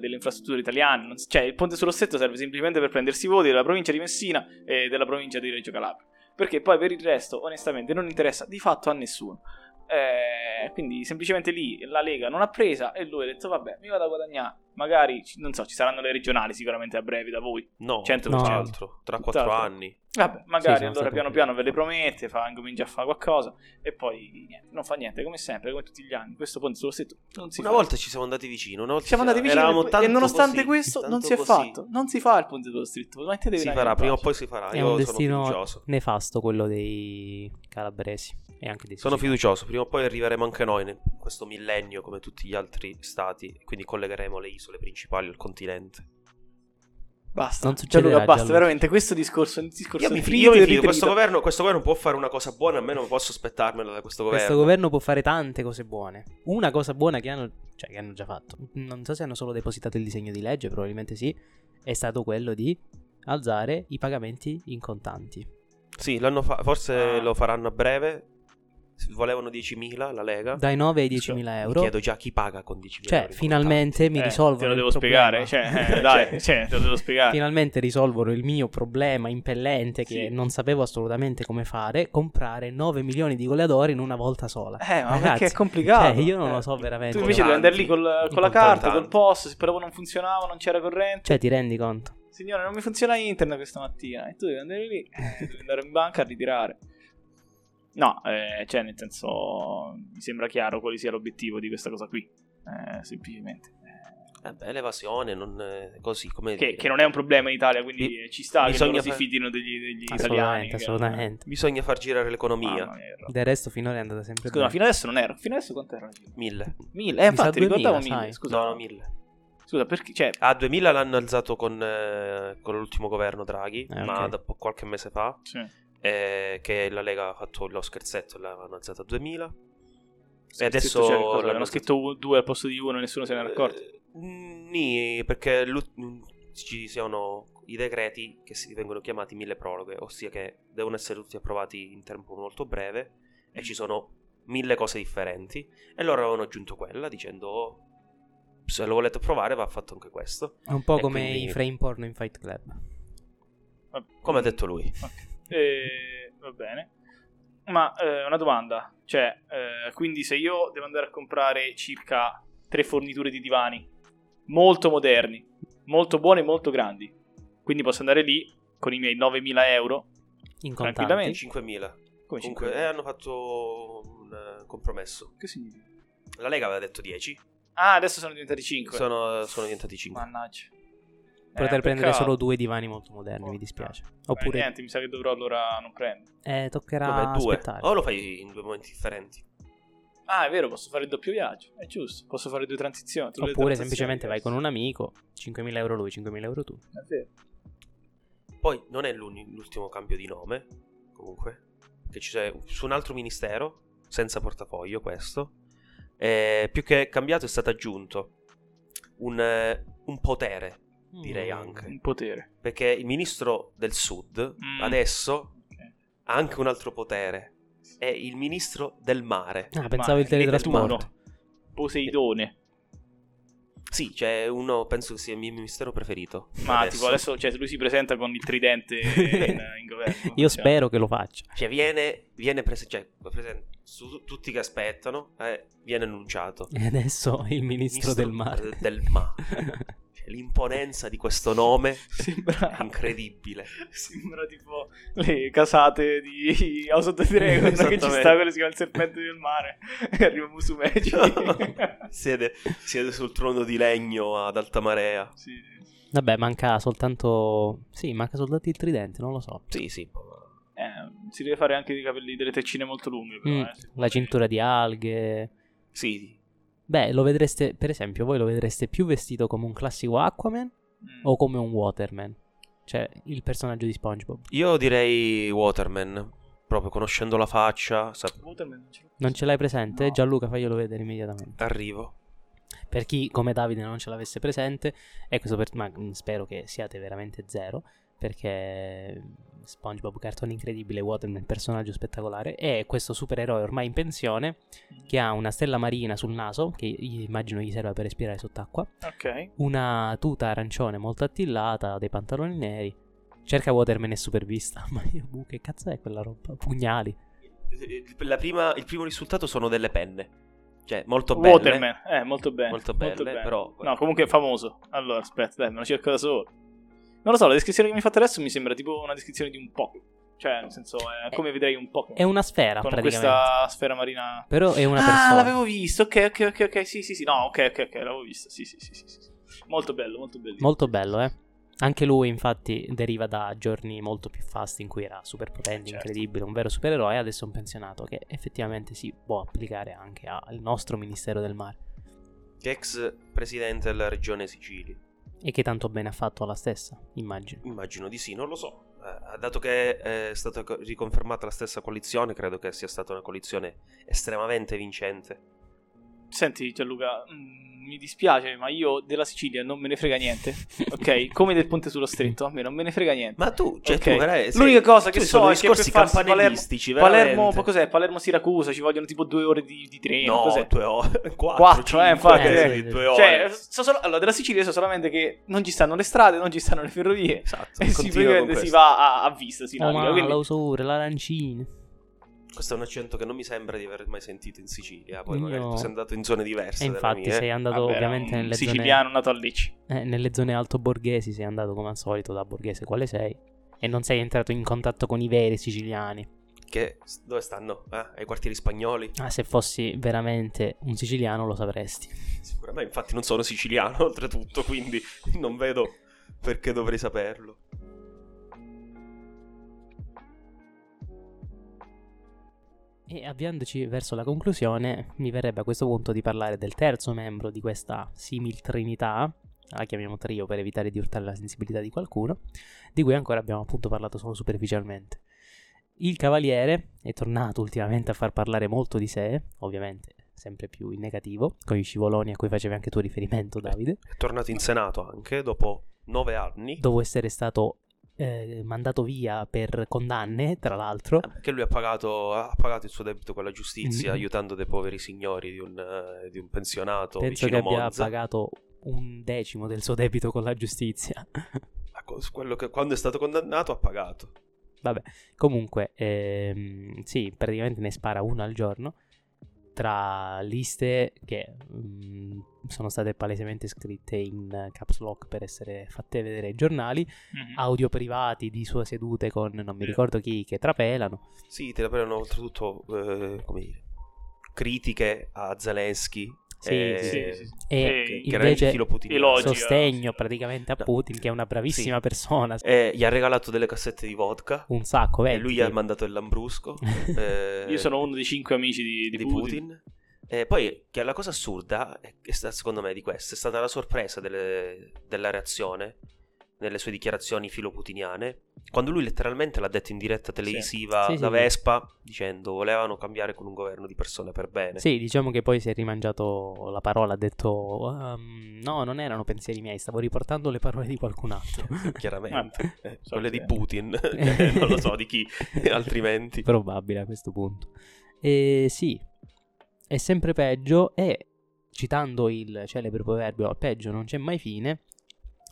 Speaker 2: delle infrastrutture italiane. Non cioè, il ponte sullo stretto serve semplicemente per prendersi i voti della provincia di Messina e della provincia di Reggio Calabria. Perché poi per il resto, onestamente, non interessa di fatto a nessuno. Eh, quindi semplicemente lì la Lega non ha presa e lui ha detto vabbè mi vado a guadagnare magari non so ci saranno le regionali sicuramente a breve da voi
Speaker 3: No,
Speaker 2: 100%.
Speaker 3: tutt'altro. Tra quattro
Speaker 2: Tutt'altro.
Speaker 3: anni.
Speaker 2: vabbè magari
Speaker 1: sono
Speaker 2: allora piano piano ve le promette fa, incomincia a fare qualcosa e poi niente, non fa niente come sempre come tutti gli anni questo ponte sullo stretto non si
Speaker 3: Una
Speaker 2: fa
Speaker 3: volta ci siamo andati vicino. Una volta
Speaker 2: siamo andati
Speaker 3: eravamo
Speaker 2: e
Speaker 3: tanto
Speaker 2: nonostante
Speaker 3: così,
Speaker 2: questo non si è
Speaker 3: così.
Speaker 2: fatto non si fa il ponte sullo stretto
Speaker 3: Si
Speaker 2: una
Speaker 3: farà, prima o poi si farà.
Speaker 1: È
Speaker 3: Io
Speaker 1: un
Speaker 3: sono
Speaker 1: destino
Speaker 3: fiducioso.
Speaker 1: nefasto quello dei calabresi e anche dei
Speaker 3: Sono fiducioso, prima o poi arriveremo anche noi in questo millennio come tutti gli altri stati, quindi collegheremo le isole principali al continente.
Speaker 2: basta
Speaker 1: Non succederà,
Speaker 2: Gianluca basta
Speaker 1: Gianluca.
Speaker 2: veramente questo discorso è un discorso
Speaker 3: Io mi,
Speaker 2: trito
Speaker 3: io mi fido, questo governo, questo governo può fare una cosa buona, almeno posso aspettarmelo da questo governo.
Speaker 1: Questo governo può fare tante cose buone. Una cosa buona che hanno, cioè, che hanno già fatto, non so se hanno solo depositato il disegno di legge, probabilmente sì, è stato quello di alzare i pagamenti in contanti.
Speaker 3: Sì, l'hanno fa- forse
Speaker 2: Ah.
Speaker 3: lo faranno a breve. Volevano 10.000 la Lega.
Speaker 1: Dai 9 ai
Speaker 2: Sì,
Speaker 1: 10.000
Speaker 3: Mi
Speaker 1: euro.
Speaker 3: chiedo già chi paga con 10.000
Speaker 1: Cioè,
Speaker 3: euro in
Speaker 1: finalmente mi
Speaker 2: Eh,
Speaker 1: risolvono
Speaker 2: te lo devo spiegare cioè, eh, dai cioè, te lo devo spiegare
Speaker 1: Finalmente risolvono il mio problema impellente che
Speaker 2: Sì.
Speaker 1: non sapevo assolutamente come fare, comprare 9 milioni di goleadori in una volta sola.
Speaker 2: Eh, ma
Speaker 1: Ragazzi,
Speaker 2: perché è complicato.
Speaker 1: cioè, io non
Speaker 2: Eh,
Speaker 1: lo so veramente.
Speaker 2: Tu invece devi andare lì col- con la carta, col post, se proprio non funzionava, non c'era corrente.
Speaker 1: Cioè, ti rendi conto?
Speaker 2: Signore, non mi funziona internet questa mattina. E tu devi andare lì, eh, devi andare in banca a ritirare. No, eh, cioè, nel senso, mi sembra chiaro quale sia l'obiettivo di questa cosa qui. Eh, semplicemente. Eh,
Speaker 3: Eh beh, l'evasione non è così come
Speaker 2: Che, che non è un problema in Italia, quindi
Speaker 3: Bi-
Speaker 2: ci sta che
Speaker 3: bisogna
Speaker 2: loro si
Speaker 3: fa-
Speaker 2: fidino degli, degli italiani.
Speaker 1: Assolutamente,
Speaker 2: che-
Speaker 1: assolutamente.
Speaker 3: Bisogna far girare l'economia.
Speaker 2: Mia,
Speaker 1: Del resto finora è andata sempre
Speaker 2: Scusa,
Speaker 1: bene.
Speaker 2: fino adesso non ero. Fino adesso quanto era?
Speaker 3: Mille.
Speaker 2: Mille. Eh, infatti,
Speaker 1: 2000,
Speaker 2: ricordavo
Speaker 1: sai.
Speaker 2: mille. Scusa,
Speaker 3: No, no, mille.
Speaker 2: scusa, perché? Cioè,
Speaker 3: A 2000 l'hanno alzato con, eh, con l'ultimo governo Draghi,
Speaker 1: Eh,
Speaker 3: ma
Speaker 1: ok.
Speaker 3: da qualche mese fa,
Speaker 2: sì.
Speaker 3: Eh, che la Lega ha fatto lo scherzetto e l'hanno alzata a 2000.
Speaker 2: Sì,
Speaker 3: E adesso
Speaker 2: scritto, cioè,
Speaker 3: l'hanno
Speaker 2: hanno scritto u- due al posto di uno e nessuno se ne era accorto.
Speaker 3: Eh, nì, perché mm, ci sono i decreti che si vengono chiamati mille proroghe, ossia che devono essere tutti approvati in tempo molto breve e ci sono mille cose differenti. E loro avevano aggiunto quella dicendo "Oh, se lo volete provare va fatto anche questo.
Speaker 1: È un po'
Speaker 3: E
Speaker 1: come
Speaker 3: quindi-
Speaker 1: i frame porno in Fight Club.
Speaker 3: Come ha detto lui.
Speaker 2: Ok. Eh, va bene. Ma eh, una domanda, cioè, eh, quindi se io devo andare a comprare circa tre forniture di divani molto moderni, molto buoni e molto grandi, quindi posso andare lì con i miei 9.000 euro,
Speaker 1: In
Speaker 2: Tranquillamente.
Speaker 1: contanti.
Speaker 3: 5.000.
Speaker 2: come
Speaker 3: Comunque,
Speaker 2: 5.000?
Speaker 3: eh, hanno fatto un eh, compromesso.
Speaker 2: Che significa?
Speaker 3: La Lega aveva detto 10,
Speaker 2: Ah, adesso sono diventati 5.
Speaker 3: sono, sono diventati 5.
Speaker 2: Mannaggia.
Speaker 1: Poter
Speaker 2: Eh,
Speaker 1: prendere
Speaker 2: peccato.
Speaker 1: solo due divani molto moderni, mi dispiace.
Speaker 2: Eh,
Speaker 1: Oppure
Speaker 2: niente, mi sa che dovrò allora non prendere.
Speaker 1: eh, toccherà
Speaker 3: Vabbè, due.
Speaker 1: aspettare.
Speaker 3: O lo fai in due momenti differenti.
Speaker 2: Ah, è vero, posso fare il doppio viaggio. È giusto, posso fare due transizioni.
Speaker 1: Oppure
Speaker 2: transazioni
Speaker 1: semplicemente vai con un amico, 5.000 euro lui, 5.000 euro tu.
Speaker 2: È vero.
Speaker 3: Poi non è l'ultimo cambio di nome, comunque, che ci c'è su un altro ministero, senza portafoglio questo. Eh, più che cambiato è stato aggiunto un, eh, un potere, direi
Speaker 1: Mm.
Speaker 3: anche.
Speaker 2: Un potere.
Speaker 3: Perché il ministro del sud
Speaker 2: Mm.
Speaker 3: adesso
Speaker 2: Ok.
Speaker 3: ha anche un altro potere. È il ministro del mare.
Speaker 1: Ah, pensavo il
Speaker 2: Ma-
Speaker 1: teletrasporto.
Speaker 2: Poseidone.
Speaker 3: Sì, c'è uno, penso che sia il mio ministero preferito.
Speaker 2: Ma tipo adesso cioè, lui si presenta con il tridente in, in governo.
Speaker 1: Io
Speaker 2: Cioè,
Speaker 1: spero che lo faccia.
Speaker 3: Cioè, viene, viene prese- cioè, presen- su tutti che aspettano, eh, viene annunciato.
Speaker 1: E adesso il ministro, del mare.
Speaker 3: Del mare. Cioè, l'imponenza di questo nome
Speaker 2: Sembra,
Speaker 3: è incredibile.
Speaker 2: sembra tipo le casate di House of the Dragon che ci sta quello si chiama il serpente del mare e arriva Musumeci.
Speaker 3: siede, siede sul trono di legno ad alta marea.
Speaker 2: sì, sì.
Speaker 1: Vabbè, manca soltanto... Sì, manca soltanto il tridente, non lo so.
Speaker 3: Sì, sì.
Speaker 2: Eh, si deve fare anche dei capelli, delle treccine molto lunghe. Però,
Speaker 1: Mm,
Speaker 2: eh,
Speaker 1: la cintura di alghe...
Speaker 3: Sì,
Speaker 1: Beh, lo vedreste, per esempio, voi lo vedreste più vestito come un classico Aquaman
Speaker 2: Mm.
Speaker 1: o come un Waterman? Cioè, il personaggio di SpongeBob.
Speaker 3: io direi Waterman. Proprio conoscendo la faccia, sa-
Speaker 2: Waterman non ce l'ho.
Speaker 1: Non ce l'hai presente?
Speaker 2: No.
Speaker 1: Gianluca, faglielo vedere immediatamente.
Speaker 3: arrivo.
Speaker 1: Per chi come Davide non ce l'avesse presente, e questo per- ma mm, spero che siate veramente zero, perché SpongeBob cartone incredibile, Waterman personaggio spettacolare, è questo supereroe ormai in pensione che ha una stella marina sul naso, che immagino gli serva per respirare sott'acqua,
Speaker 2: Ok.
Speaker 1: una tuta arancione molto attillata, dei pantaloni neri. Cerca Waterman e supervista. Ma io, buh, che cazzo è quella roba? Pugnali.
Speaker 3: la prima- il primo risultato sono delle penne. Cioè, molto belle.
Speaker 2: Waterman, eh, molto bene.
Speaker 3: Molto belle, però-
Speaker 2: No, comunque è famoso. Allora, aspetta, dai, me lo cerco da solo. Non lo so, la descrizione che mi fatto adesso mi sembra tipo una descrizione di un Pokémon. Cioè, nel senso, è come vedrei un Pokémon.
Speaker 1: È una sfera,
Speaker 2: con
Speaker 1: praticamente.
Speaker 2: questa sfera marina.
Speaker 1: Però è una
Speaker 2: ah,
Speaker 1: persona.
Speaker 2: l'avevo visto. Ok, ok, ok, ok. Sì, sì, sì. No, ok, ok, ok. L'avevo visto. Sì, sì, sì, sì. sì. Molto bello, molto bello.
Speaker 1: Molto bello, eh. Anche lui, infatti, deriva da giorni molto più fasti in cui era super potente,
Speaker 2: Certo.
Speaker 1: incredibile, un vero supereroe. Adesso è un pensionato che effettivamente si può applicare anche al nostro Ministero del Mare.
Speaker 3: Ex presidente della regione Sicilia.
Speaker 1: E che tanto bene ha fatto alla stessa, immagino.
Speaker 3: Immagino di sì, non lo so. Eh, dato che è stata co- riconfermata la stessa coalizione, credo che sia stata una coalizione estremamente vincente.
Speaker 2: Senti, Gianluca, mm, mi dispiace, ma io della Sicilia non me ne frega niente. Ok? Come del ponte sullo stretto, a me non me ne frega niente.
Speaker 3: Ma tu, cioè,
Speaker 2: Ok.
Speaker 3: tu veramente- sei-
Speaker 2: L'unica cosa che
Speaker 3: tu
Speaker 2: so
Speaker 3: sono
Speaker 2: è che per
Speaker 3: discorsi
Speaker 2: farsi Palermo, Palermo, cos'è? Palermo-Siracusa, ci vogliono tipo due ore di, di treno.
Speaker 3: No,
Speaker 2: cos'è?
Speaker 3: due ore. Quattro,
Speaker 2: Quattro,
Speaker 3: cinque,
Speaker 2: eh, infatti,
Speaker 3: eh,
Speaker 1: eh.
Speaker 3: due ore.
Speaker 2: Cioè, so solo- allora, della Sicilia so solamente che non ci stanno le strade, non ci stanno le ferrovie.
Speaker 3: esatto,
Speaker 2: E si, si va a, a vista, si
Speaker 1: Oh,
Speaker 2: naviga.
Speaker 1: ma
Speaker 2: Quindi,
Speaker 1: l'ausura, l'arancina.
Speaker 3: Questo è un accento che non mi sembra di aver mai sentito in Sicilia. Poi
Speaker 1: Io-
Speaker 3: magari tu sei andato in zone diverse.
Speaker 1: E infatti
Speaker 3: mia, eh.
Speaker 1: sei andato
Speaker 2: vabbè,
Speaker 1: ovviamente nelle
Speaker 2: siciliano nato a Lecce.
Speaker 1: zone, eh, nelle zone alto-borghesi, sei andato come al solito da borghese quale sei. E non sei entrato in contatto con i veri siciliani.
Speaker 3: Che dove stanno? Eh? Ai quartieri spagnoli?
Speaker 1: Ah, se fossi veramente un siciliano lo sapresti.
Speaker 3: Sicuramente, infatti non sono siciliano oltretutto, quindi non vedo perché dovrei saperlo.
Speaker 1: E avviandoci verso la conclusione, mi verrebbe a questo punto di parlare del terzo membro di questa simil trinità, la chiamiamo trio per evitare di urtare la sensibilità di qualcuno, di cui ancora abbiamo appunto parlato solo superficialmente. Il cavaliere è tornato ultimamente a far parlare molto di sé, ovviamente sempre più in negativo, con i scivoloni a cui facevi anche tu riferimento, Davide,
Speaker 3: È tornato in Senato anche dopo nove anni.
Speaker 1: dopo essere stato eh, mandato via per condanne, tra l'altro.
Speaker 3: Che lui ha pagato, ha pagato il suo debito con la giustizia,
Speaker 1: Mm.
Speaker 3: aiutando dei poveri signori di un, eh, di un pensionato
Speaker 1: Penso che abbia
Speaker 3: Monza.
Speaker 1: pagato un decimo del suo debito con la giustizia.
Speaker 3: Quello che quando è stato condannato ha pagato.
Speaker 1: Vabbè, comunque, ehm, sì, praticamente ne spara uno al giorno tra liste che mm, sono state palesemente scritte in caps lock per essere fatte vedere ai giornali,
Speaker 2: Mhm.
Speaker 1: audio privati di sue sedute con non mi ricordo chi che trapelano.
Speaker 3: Sì, te la prendano oltretutto, eh, come dire, critiche a Zelensky.
Speaker 1: Sì,
Speaker 3: eh,
Speaker 2: sì, sì, sì.
Speaker 1: E
Speaker 2: Eh,
Speaker 3: che
Speaker 1: invece sostegno praticamente a
Speaker 3: No.
Speaker 1: Putin, che è una bravissima persona,
Speaker 3: Eh, gli ha regalato delle cassette di vodka.
Speaker 1: un sacco,
Speaker 3: E
Speaker 1: vedi.
Speaker 3: lui gli ha mandato il lambrusco. eh,
Speaker 2: Io sono uno dei cinque amici di, di
Speaker 3: di
Speaker 2: Putin.
Speaker 3: Putin. E poi, che la cosa assurda, è, è stata, secondo me, di questo, è stata la sorpresa delle- della reazione nelle sue dichiarazioni filoputiniane, quando lui letteralmente l'ha detto in diretta televisiva
Speaker 1: Sì, sì,
Speaker 3: da
Speaker 1: sì.
Speaker 3: Vespa, dicendo volevano cambiare con un governo di persone per bene.
Speaker 1: Sì, diciamo che poi si è rimangiato la parola, ha detto "Ehm, no, non erano pensieri miei, stavo riportando le parole di qualcun altro.
Speaker 3: Chiaramente.
Speaker 2: Vabbè,
Speaker 3: Eh,
Speaker 2: so
Speaker 3: quelle di Putin, Eh, non lo so di chi, altrimenti.
Speaker 1: Probabile a questo punto. E sì, è sempre peggio e citando il celebre proverbio peggio non c'è mai fine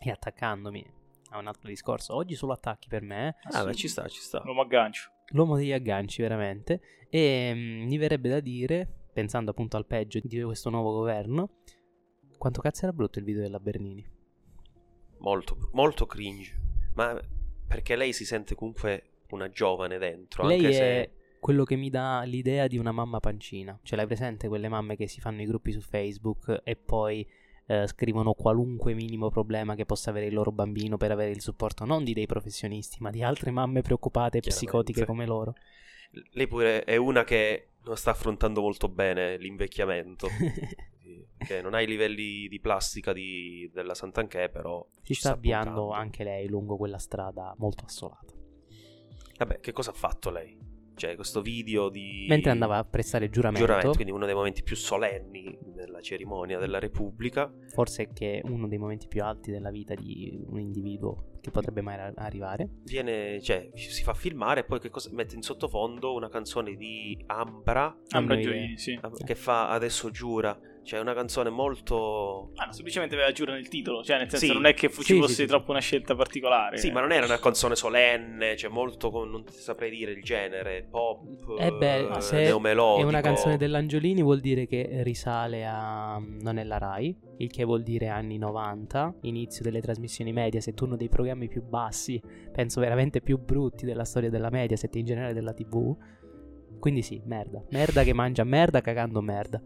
Speaker 1: e attaccandomi a un altro discorso, oggi solo attacchi per me, eh.
Speaker 3: Ah, ma ci sta, ci sta.
Speaker 2: L'uomo aggancio.
Speaker 1: l'uomo degli agganci veramente e mm, mi verrebbe da dire, pensando appunto al peggio di questo nuovo governo, quanto cazzo era brutto il video della Bernini.
Speaker 3: Molto, molto cringe. Ma perché lei si sente comunque una giovane dentro,
Speaker 1: Lei
Speaker 3: anche
Speaker 1: è
Speaker 3: se...
Speaker 1: quello che mi dà l'idea di una mamma pancina. Ce l'hai presente quelle mamme che si fanno i gruppi su Facebook e poi eh, scrivono qualunque minimo problema che possa avere il loro bambino per avere il supporto non di dei professionisti, ma di altre mamme preoccupate e psicotiche come loro.
Speaker 3: Lei pure è una che non sta affrontando molto bene l'invecchiamento. che non ha i livelli di plastica di- della Sant'Anché, però
Speaker 1: si sta avviando
Speaker 3: puntando.
Speaker 1: anche lei lungo quella strada molto assolata.
Speaker 3: Vabbè, che cosa ha fatto lei? Cioè, questo video di...
Speaker 1: Mentre andava a prestare giuramento,
Speaker 3: giuramento, quindi uno dei momenti più solenni della cerimonia della Repubblica.
Speaker 1: forse che è uno dei momenti più alti della vita di un individuo che potrebbe mai ar- arrivare.
Speaker 3: Viene, cioè, si fa filmare e poi che cosa mette in sottofondo una canzone di Ambra
Speaker 2: Ambra sì.
Speaker 3: che fa Adesso giura Cioè, una canzone molto.
Speaker 2: Ah, no, semplicemente aveva giuro nel titolo, cioè nel senso
Speaker 3: Sì.
Speaker 2: non è che fu- ci
Speaker 1: Sì,
Speaker 2: fosse
Speaker 1: sì, sì.
Speaker 2: troppo una scelta particolare.
Speaker 3: Sì, ma non era una canzone solenne, cioè molto. con- non ti saprei dire il genere. Pop.
Speaker 1: Eh beh,
Speaker 3: eh,
Speaker 1: se
Speaker 3: neomelodico.
Speaker 1: È una canzone dell'Angiolini vuol dire che risale a non è la Rai, il che vuol dire anni 90, inizio delle trasmissioni Mediaset, uno dei programmi più bassi, penso veramente più brutti della storia della Mediaset in generale della TV. Quindi sì, merda. Merda che mangia merda cagando merda.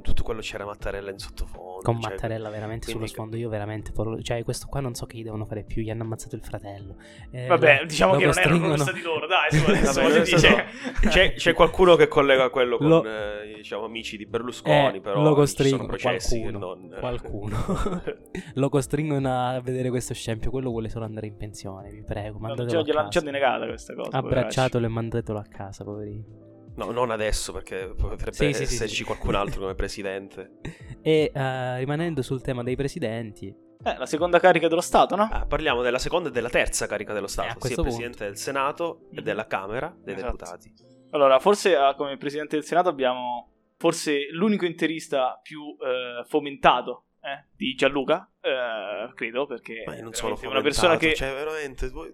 Speaker 3: Tutto quello c'era Mattarella in sottofondo.
Speaker 1: Con
Speaker 3: cioè,
Speaker 1: Mattarella veramente sullo sfondo, io veramente... Cioè, questo qua non so che gli devono fare più, gli hanno ammazzato il fratello. Eh,
Speaker 2: Vabbè,
Speaker 1: lo-
Speaker 2: diciamo
Speaker 1: lo
Speaker 2: che non erano
Speaker 1: costringono-
Speaker 2: stati loro, dai, su, adesso
Speaker 3: Vabbè, adesso
Speaker 2: dire.
Speaker 3: C'è, c'è qualcuno che collega quello con
Speaker 1: Lo-
Speaker 3: eh, diciamo, amici di Berlusconi,
Speaker 1: Eh,
Speaker 3: però
Speaker 1: lo costringono qualcuno,
Speaker 3: non...
Speaker 1: qualcuno. lo costringono a vedere questo scempio. Quello vuole solo andare in pensione, vi prego.
Speaker 2: No,
Speaker 1: Mandatelo
Speaker 2: già
Speaker 1: a
Speaker 2: gliel'hanno questa cosa.
Speaker 1: Abbracciatelo e mandatelo a casa, poverino.
Speaker 3: No, non adesso perché potrebbe
Speaker 1: Sì, sì, sì,
Speaker 3: esserci
Speaker 1: sì.
Speaker 3: qualcun altro come presidente.
Speaker 1: E eh, rimanendo sul tema dei presidenti,
Speaker 2: Eh, la seconda carica dello Stato, no?
Speaker 3: Ah, parliamo della seconda e della terza carica dello Stato,
Speaker 1: Eh,
Speaker 3: sia presidente del Senato e
Speaker 2: Mhm.
Speaker 3: della Camera dei
Speaker 2: Esatto.
Speaker 3: deputati.
Speaker 2: Allora, forse ah, come presidente del Senato abbiamo forse l'unico interista più eh, fomentato eh, di Gianluca, eh, credo, perché
Speaker 3: Ma io non
Speaker 2: è
Speaker 3: sono
Speaker 2: una persona che...
Speaker 3: cioè veramente tu-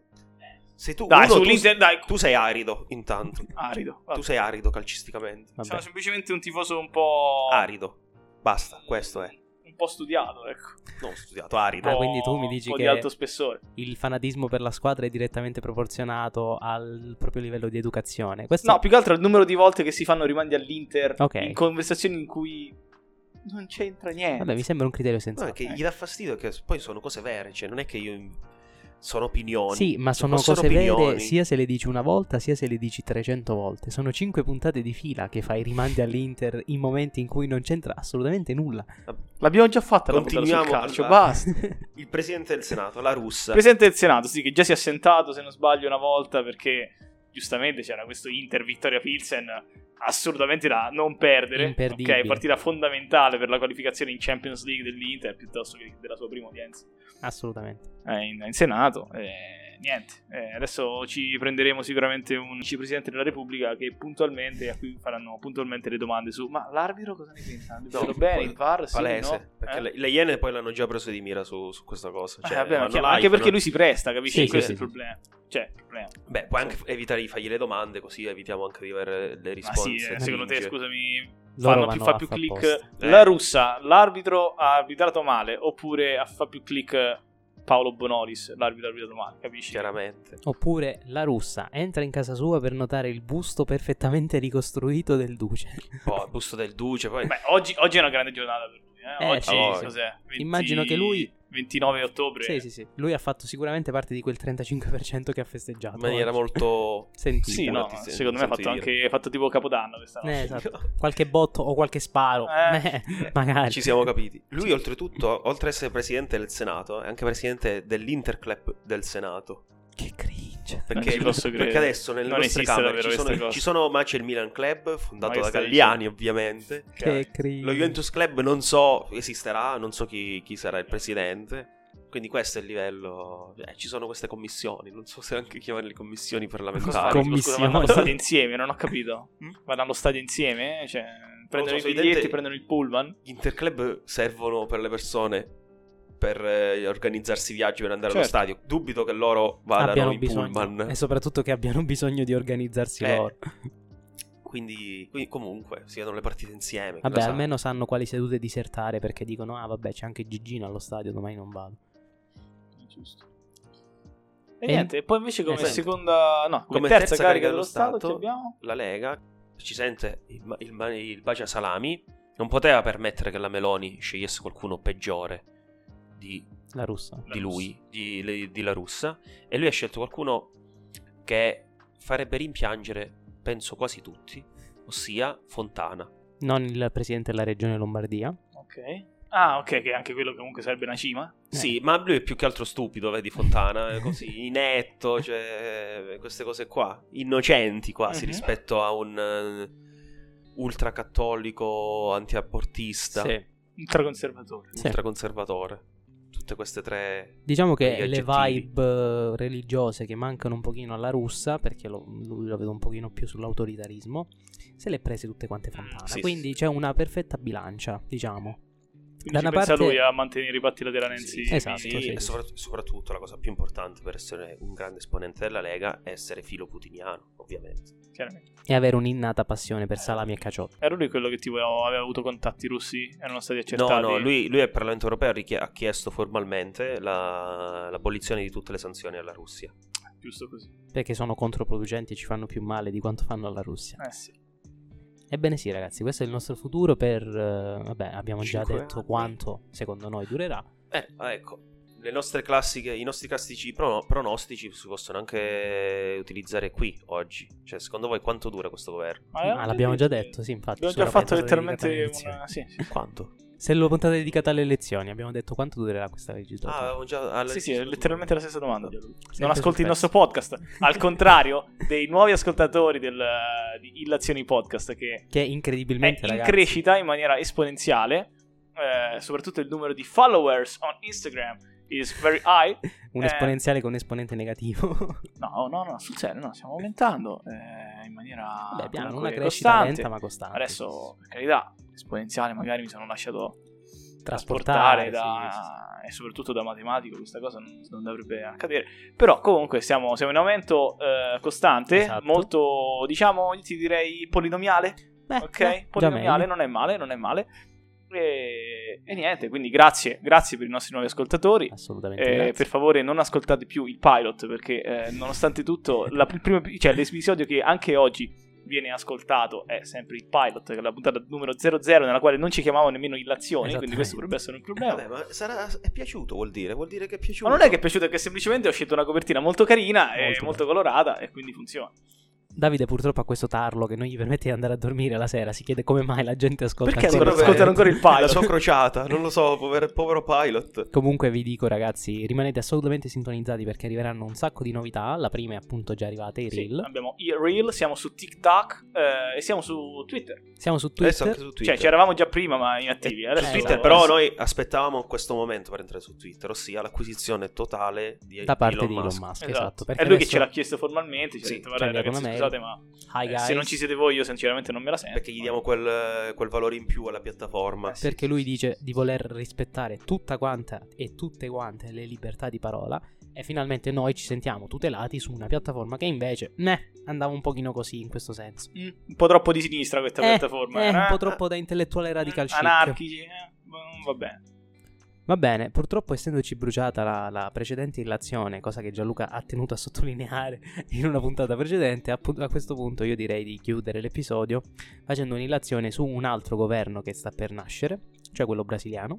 Speaker 3: sei tu,
Speaker 2: Dai,
Speaker 3: uno, tu,
Speaker 2: sull'Inter, dai,
Speaker 3: tu sei arido intanto.
Speaker 2: arido. vabbè.
Speaker 3: Tu sei arido calcisticamente.
Speaker 1: vabbè.
Speaker 2: Sono semplicemente un tifoso un po'...
Speaker 3: Arido. Basta, questo è.
Speaker 2: Un po' studiato, ecco.
Speaker 3: Non studiato, arido.
Speaker 1: Ah, quindi tu mi dici
Speaker 2: un po'
Speaker 1: che-
Speaker 2: di alto spessore.
Speaker 1: il fanatismo per la squadra è direttamente proporzionato al proprio livello di educazione. Questo
Speaker 2: No, più che altro il numero di volte che si fanno rimandi all'Inter
Speaker 1: Ok.
Speaker 2: in conversazioni in cui non c'entra niente.
Speaker 1: Vabbè, mi sembra un criterio
Speaker 3: No,
Speaker 1: sensato.
Speaker 3: è che gli dà fastidio che poi sono cose vere, cioè non è che io sono opinioni.
Speaker 1: Sì, ma
Speaker 3: Se
Speaker 1: sono cose vere
Speaker 3: opinioni-
Speaker 1: sia se le dici una volta sia se le dici 300 volte. Sono 5 puntate di fila che fai rimandi all'Inter in momenti in cui non c'entra assolutamente nulla.
Speaker 2: L'abbiamo già fatta la
Speaker 3: Continuiamo
Speaker 2: calcio,
Speaker 3: alla-
Speaker 2: basta.
Speaker 3: Il presidente del Senato, la russa.
Speaker 2: Presidente del Senato, sì, che già si è assentato, se non sbaglio, una volta perché giustamente c'era questo Inter Vittoria Pilsen assolutamente da non perdere. Ok, partita fondamentale per la qualificazione in Champions League dell'Inter piuttosto che della sua prima udienza
Speaker 1: Assolutamente.
Speaker 2: eh, in, in Senato. E niente, eh, adesso ci prenderemo sicuramente un vicepresidente della Repubblica che puntualmente a cui faranno puntualmente le domande su ma l'arbitro cosa ne pensa?
Speaker 3: No,
Speaker 2: bene, il VAR, sì,
Speaker 3: Palese,
Speaker 2: no?
Speaker 3: perché
Speaker 2: Eh?
Speaker 3: le, le Iene poi l'hanno già preso di mira su, su questa cosa.
Speaker 2: Eh,
Speaker 3: Cioè,
Speaker 2: vabbè, chiaro,
Speaker 3: là,
Speaker 2: anche perché
Speaker 3: fanno-
Speaker 2: lui si presta, capisci?
Speaker 1: Sì,
Speaker 2: Questo
Speaker 1: sì,
Speaker 2: è il problema. Cioè, il problema.
Speaker 3: Beh, puoi anche evitare di fargli le domande, così evitiamo anche di avere le
Speaker 2: Ma
Speaker 3: risposte.
Speaker 2: sì, eh, secondo te, scusami,
Speaker 1: Loro
Speaker 2: fanno più, fa più click.
Speaker 3: Eh.
Speaker 2: la russa, l'arbitro ha arbitrato male, oppure fa più click Paolo Bonolis, l'arbitro ha arbitrato male, capisci?
Speaker 3: Chiaramente.
Speaker 1: Oppure la russa entra in casa sua per notare il busto perfettamente ricostruito del duce.
Speaker 3: Poi il busto del duce, poi...
Speaker 2: Beh, oggi, oggi è una grande giornata per lui. Eh?
Speaker 1: Eh,
Speaker 2: oggi
Speaker 3: sì, sì.
Speaker 2: cos'è? 20
Speaker 1: Immagino che lui-
Speaker 2: 29 ottobre.
Speaker 1: Sì, sì, sì. Lui ha fatto sicuramente parte di quel 35% che ha festeggiato.
Speaker 3: in maniera
Speaker 1: oggi.
Speaker 3: molto...
Speaker 1: Sentito.
Speaker 2: Sì, no,
Speaker 3: Senti-
Speaker 2: secondo me ha fatto anche fatto tipo Capodanno questa notte.
Speaker 1: Eh, esatto. Qualche botto o qualche sparo.
Speaker 2: Eh.
Speaker 1: Eh, magari.
Speaker 3: Ci siamo capiti. Lui, oltretutto, oltre ad essere presidente del Senato, è anche presidente dell'Interclub del Senato.
Speaker 1: Che cringe.
Speaker 3: Perché, perché adesso nelle
Speaker 2: Non
Speaker 3: nostre camere ci sono, ci sono ma c'è il Milan Club, fondato da Galliani, ovviamente.
Speaker 1: Che cringe.
Speaker 3: Lo Juventus Club non so, esisterà, non so chi, chi sarà il presidente. Quindi questo è il livello. eh, ci sono queste commissioni, non so se anche chiamarle commissioni parlamentari.
Speaker 1: Com-
Speaker 2: Scusa, vanno allo stadio insieme, non ho capito.
Speaker 3: Mm?
Speaker 2: Vanno allo stadio insieme? Cioè, prendono
Speaker 3: so,
Speaker 2: i biglietti, prendono il pullman.
Speaker 3: Gli interclub servono per le persone per eh, organizzarsi viaggi per andare
Speaker 2: Certo.
Speaker 3: allo stadio. Dubito che loro vadano
Speaker 1: abbiano
Speaker 3: in
Speaker 1: bisogno.
Speaker 3: pullman.
Speaker 1: E soprattutto che abbiano bisogno di organizzarsi
Speaker 3: Eh,
Speaker 1: loro.
Speaker 3: Quindi, quindi comunque si vedono le partite insieme.
Speaker 1: Vabbè, almeno sanno quali sedute disertare perché dicono: Ah, vabbè, c'è anche Gigino allo stadio, domani non vado.
Speaker 2: Giusto. E,
Speaker 1: E-
Speaker 2: niente, e poi invece come
Speaker 1: senti.
Speaker 2: seconda, no, come,
Speaker 3: Come
Speaker 2: terza, carica dello Stato,
Speaker 3: Stato,
Speaker 2: ci abbiamo
Speaker 3: la Lega ci sente il, il, il bacia salami. Non poteva permettere che la Meloni scegliesse qualcuno peggiore di,
Speaker 1: La russa.
Speaker 2: La
Speaker 3: di
Speaker 2: Russa.
Speaker 3: lui, di, di La Russa. E lui ha scelto qualcuno che farebbe rimpiangere, penso quasi tutti, ossia Fontana.
Speaker 1: Non il presidente della regione Lombardia.
Speaker 2: Ok. Ah, ok, che anche quello comunque sarebbe una cima.
Speaker 1: Eh.
Speaker 3: Sì, ma lui è più che altro stupido, vedi Fontana, così inetto, cioè queste cose qua, innocenti quasi
Speaker 2: Mhm.
Speaker 3: rispetto a un eh, ultracattolico antiabortista,
Speaker 1: Sì.
Speaker 2: Ultraconservatore.
Speaker 1: Sì.
Speaker 3: ultraconservatore. Tutte queste tre...
Speaker 1: Diciamo che le
Speaker 3: aggettivi.
Speaker 1: vibe eh, religiose che mancano un pochino alla russa, perché lo, lui lo vedo un pochino più sull'autoritarismo, se le prese tutte quante fontana.
Speaker 3: Mm, sì,
Speaker 1: Quindi
Speaker 3: sì.
Speaker 1: c'è una perfetta bilancia, diciamo. Da una
Speaker 2: pensa
Speaker 1: parte-
Speaker 2: lui a mantenere i patti lateranensi.
Speaker 3: Sì,
Speaker 1: Esatto,
Speaker 3: sì,
Speaker 1: sì.
Speaker 3: e soprat- soprattutto la cosa più importante per essere un grande esponente della Lega è essere filo putiniano, ovviamente.
Speaker 2: Chiaramente.
Speaker 1: E avere un'innata passione per salami e caciotto.
Speaker 2: Era lui quello che tipo aveva avuto contatti russi? Erano stati
Speaker 3: No,
Speaker 2: accertati?
Speaker 3: no, lui, lui al Parlamento europeo ha richie- ha chiesto formalmente la- l'abolizione di tutte le sanzioni alla Russia.
Speaker 2: Giusto così.
Speaker 1: Perché sono controproducenti e ci fanno più male di quanto fanno alla Russia.
Speaker 2: Eh sì.
Speaker 1: Ebbene sì, ragazzi, questo è il nostro futuro per... eh, vabbè, abbiamo già
Speaker 3: Cinque
Speaker 1: detto
Speaker 3: anni.
Speaker 1: quanto secondo noi durerà.
Speaker 3: Eh, ah, ecco, le nostre classiche, i nostri classici prono- pronostici si possono anche utilizzare qui oggi. Cioè, secondo voi quanto dura questo governo?
Speaker 1: Ah, l'abbiamo già detto, sì, infatti.
Speaker 2: Abbiamo già
Speaker 1: sulla
Speaker 2: fatto letteralmente una... Sì, sì.
Speaker 3: Quanto?
Speaker 1: Se la puntata dedicata alle elezioni, abbiamo detto quanto durerà questa
Speaker 3: Ah,
Speaker 1: legislatura.
Speaker 3: avevamo già... alla
Speaker 2: Sì, sì, è letteralmente la stessa domanda. Non ascolti il nostro podcast. Al contrario dei nuovi ascoltatori del, di Illazioni Podcast che
Speaker 1: Che
Speaker 2: è
Speaker 1: incredibilmente,
Speaker 2: in
Speaker 1: ragazzi,
Speaker 2: crescita in maniera esponenziale. eh, soprattutto il numero di followers on Instagram is very high.
Speaker 1: un
Speaker 2: eh,
Speaker 1: esponenziale con esponente negativo.
Speaker 2: No, no, no, sul serio, no, stiamo aumentando eh, in maniera
Speaker 1: Vabbè, piano, una crescita
Speaker 2: costante.
Speaker 1: lenta ma costante.
Speaker 2: Adesso, per carità, esponenziale, magari mi sono lasciato
Speaker 1: trasportare
Speaker 2: trasportare da, e soprattutto da matematico questa cosa non, non dovrebbe accadere però comunque siamo, siamo in aumento eh, costante
Speaker 1: Esatto.
Speaker 2: molto diciamo ti direi polinomiale
Speaker 1: Beh,
Speaker 2: ok
Speaker 1: eh,
Speaker 2: polinomiale non è male non è male e, e niente quindi grazie grazie per i nostri nuovi ascoltatori
Speaker 1: Assolutamente.
Speaker 2: eh, per favore non ascoltate più il pilot perché eh, nonostante tutto la, il primo, cioè, l'episodio che anche oggi viene ascoltato è sempre il pilot che è la puntata numero 00 nella quale non ci chiamavamo nemmeno illazioni quindi questo potrebbe essere un problema
Speaker 3: Vabbè, ma sarà... è piaciuto vuol dire? Vuol dire che è piaciuto?
Speaker 2: ma non è che è piaciuto, è che semplicemente ho scelto una copertina molto carina e
Speaker 1: Molto
Speaker 2: molto colorata e quindi funziona.
Speaker 1: Davide purtroppo ha questo tarlo che non gli permette di andare a dormire la sera. Si chiede come mai la gente ascolta
Speaker 2: Perché
Speaker 1: ancora
Speaker 2: ascoltano ancora il pilot?
Speaker 3: La sua crociata, non lo so, povero, povero pilot.
Speaker 1: Comunque vi dico ragazzi, rimanete assolutamente sintonizzati perché arriveranno un sacco di novità. La prima è appunto già arrivata, i
Speaker 2: Sì,
Speaker 1: reel.
Speaker 2: abbiamo i Reel, siamo su TikTok eh, e siamo su Twitter.
Speaker 1: Siamo su
Speaker 3: Adesso
Speaker 1: Twitter.
Speaker 3: anche su Twitter.
Speaker 2: Cioè, c'eravamo già prima, ma inattivi.
Speaker 3: Eh,
Speaker 2: Adesso
Speaker 3: su
Speaker 1: Eh,
Speaker 3: Twitter, però noi aspettavamo questo momento per entrare su Twitter, ossia l'acquisizione totale di
Speaker 1: da parte
Speaker 3: Elon
Speaker 1: di Elon
Speaker 3: Musk.
Speaker 1: Musk,
Speaker 2: Esatto.
Speaker 1: esatto.
Speaker 2: È
Speaker 1: perché
Speaker 2: lui che
Speaker 1: adesso-
Speaker 2: ce l'ha chiesto formalmente. Ci ha
Speaker 3: Sì,
Speaker 2: detto,
Speaker 1: ci ha
Speaker 2: guarda, ragazzi, scusate, ma
Speaker 1: Hi
Speaker 2: eh,
Speaker 1: guys.
Speaker 2: se non ci siete voi, io sinceramente non me la sento.
Speaker 3: Perché gli diamo quel, quel valore in più alla piattaforma.
Speaker 2: Eh sì.
Speaker 1: Perché lui dice di voler rispettare tutta quanta e tutte quante le libertà di parola. E finalmente noi ci sentiamo tutelati su una piattaforma che invece, ne, andava un pochino così in questo senso.
Speaker 2: Mm, un po' troppo di sinistra questa
Speaker 1: Eh,
Speaker 2: piattaforma.
Speaker 1: eh,
Speaker 2: eh?
Speaker 1: un po' troppo da intellettuale radical chic.
Speaker 2: Anarchici, eh? Ma non va bene.
Speaker 1: Purtroppo essendoci bruciata la, la precedente illazione, cosa che Gianluca ha tenuto a sottolineare in una puntata precedente, a, a questo punto io direi di chiudere l'episodio facendo un'illazione su un altro governo che sta per nascere, cioè quello brasiliano.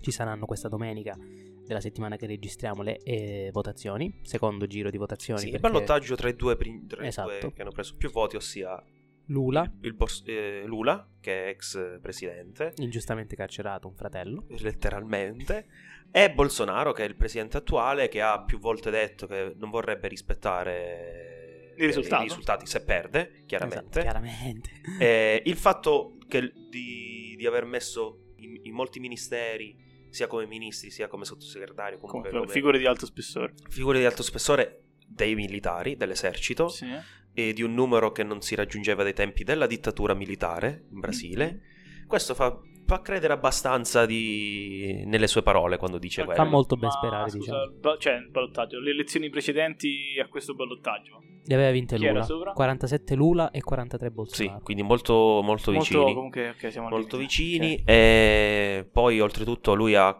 Speaker 1: Ci saranno questa domenica della settimana che registriamo le eh, votazioni, secondo giro di votazioni.
Speaker 3: Sì, il
Speaker 1: perché
Speaker 3: ballottaggio tra i due, prim- tra i
Speaker 1: Esatto.
Speaker 3: due che hanno preso più voti, ossia
Speaker 1: Lula,
Speaker 3: il, il boss- eh, Lula, che è ex presidente,
Speaker 1: ingiustamente carcerato, un fratello.
Speaker 3: letteralmente, e Bolsonaro, che è il presidente attuale, che ha più volte detto che non vorrebbe rispettare
Speaker 2: Il risultato.
Speaker 3: i risultati se perde,
Speaker 1: Esatto,
Speaker 3: chiaramente.
Speaker 1: chiaramente.
Speaker 3: Eh, il fatto che di, di aver messo in, in molti ministeri, sia come ministri sia come sottosegretario, comunque
Speaker 2: Comunque,
Speaker 3: come
Speaker 2: figure di alto spessore.
Speaker 3: figure di alto spessore dei militari, dell'esercito,
Speaker 2: Sì.
Speaker 3: e di un numero che non si raggiungeva dai tempi della dittatura militare in Brasile. Questo fa, fa credere abbastanza di- nelle sue parole quando dice quello.
Speaker 1: Fa molto ben
Speaker 2: Ma,
Speaker 1: sperare,
Speaker 2: scusa,
Speaker 1: diciamo.
Speaker 2: ba- cioè il ballottaggio, le elezioni precedenti a questo ballottaggio.
Speaker 1: Li aveva vinte
Speaker 2: Chi
Speaker 1: Lula.
Speaker 2: sopra?
Speaker 1: 47 Lula e 43
Speaker 3: Sì,
Speaker 1: Bolsonaro.
Speaker 3: quindi molto, molto vicini.
Speaker 2: Molto, comunque, ok, siamo al
Speaker 3: molto vicini.
Speaker 2: Ok.
Speaker 3: E poi, oltretutto, lui ha